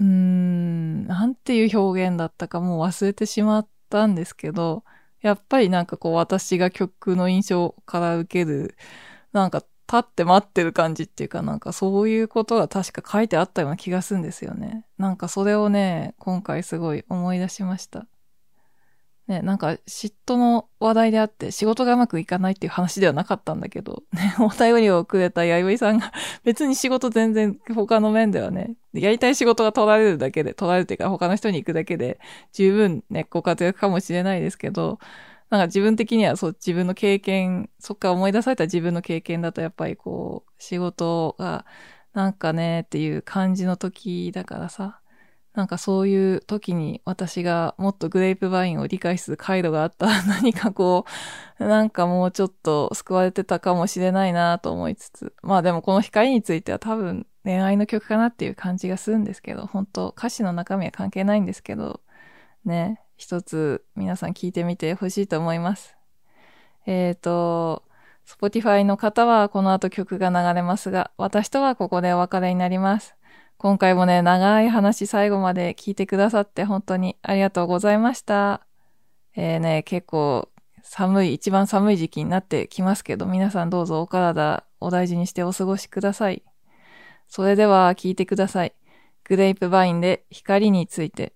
うーん、なんていう表現だったかもう忘れてしまったんですけど、やっぱりなんかこう私が曲の印象から受ける、なんか立って待ってる感じっていうかなんかそういうことが確か書いてあったような気がするんですよね。なんかそれをね、今回すごい思い出しました。ね、なんか嫉妬の話題であって仕事がうまくいかないっていう話ではなかったんだけど、ね、お便りをくれた弥生さんが別に仕事全然他の面ではね、やりたい仕事が取られるだけで、取られていうか他の人に行くだけで十分ね、ご活躍かもしれないですけど、なんか自分的にはそう自分の経験、そっか思い出された自分の経験だとやっぱりこう、仕事がなんかねっていう感じの時だからさ、なんかそういう時に私がもっとグレープバインを理解する回路があったら何かこう、なんかもうちょっと救われてたかもしれないなと思いつつ、まあでもこの光については多分恋愛の曲かなっていう感じがするんですけど、本当歌詞の中身は関係ないんですけど、ね、一つ皆さん聞いてみてほしいと思います。えっ、ー、と、Spotify の方はこの後曲が流れますが、私とはここでお別れになります。今回もね、長い話最後まで聞いてくださって本当にありがとうございました。えー、ね、結構寒い、一番寒い時期になってきますけど、皆さんどうぞお体お大事にしてお過ごしください。それでは聞いてください。グレープバインで光について。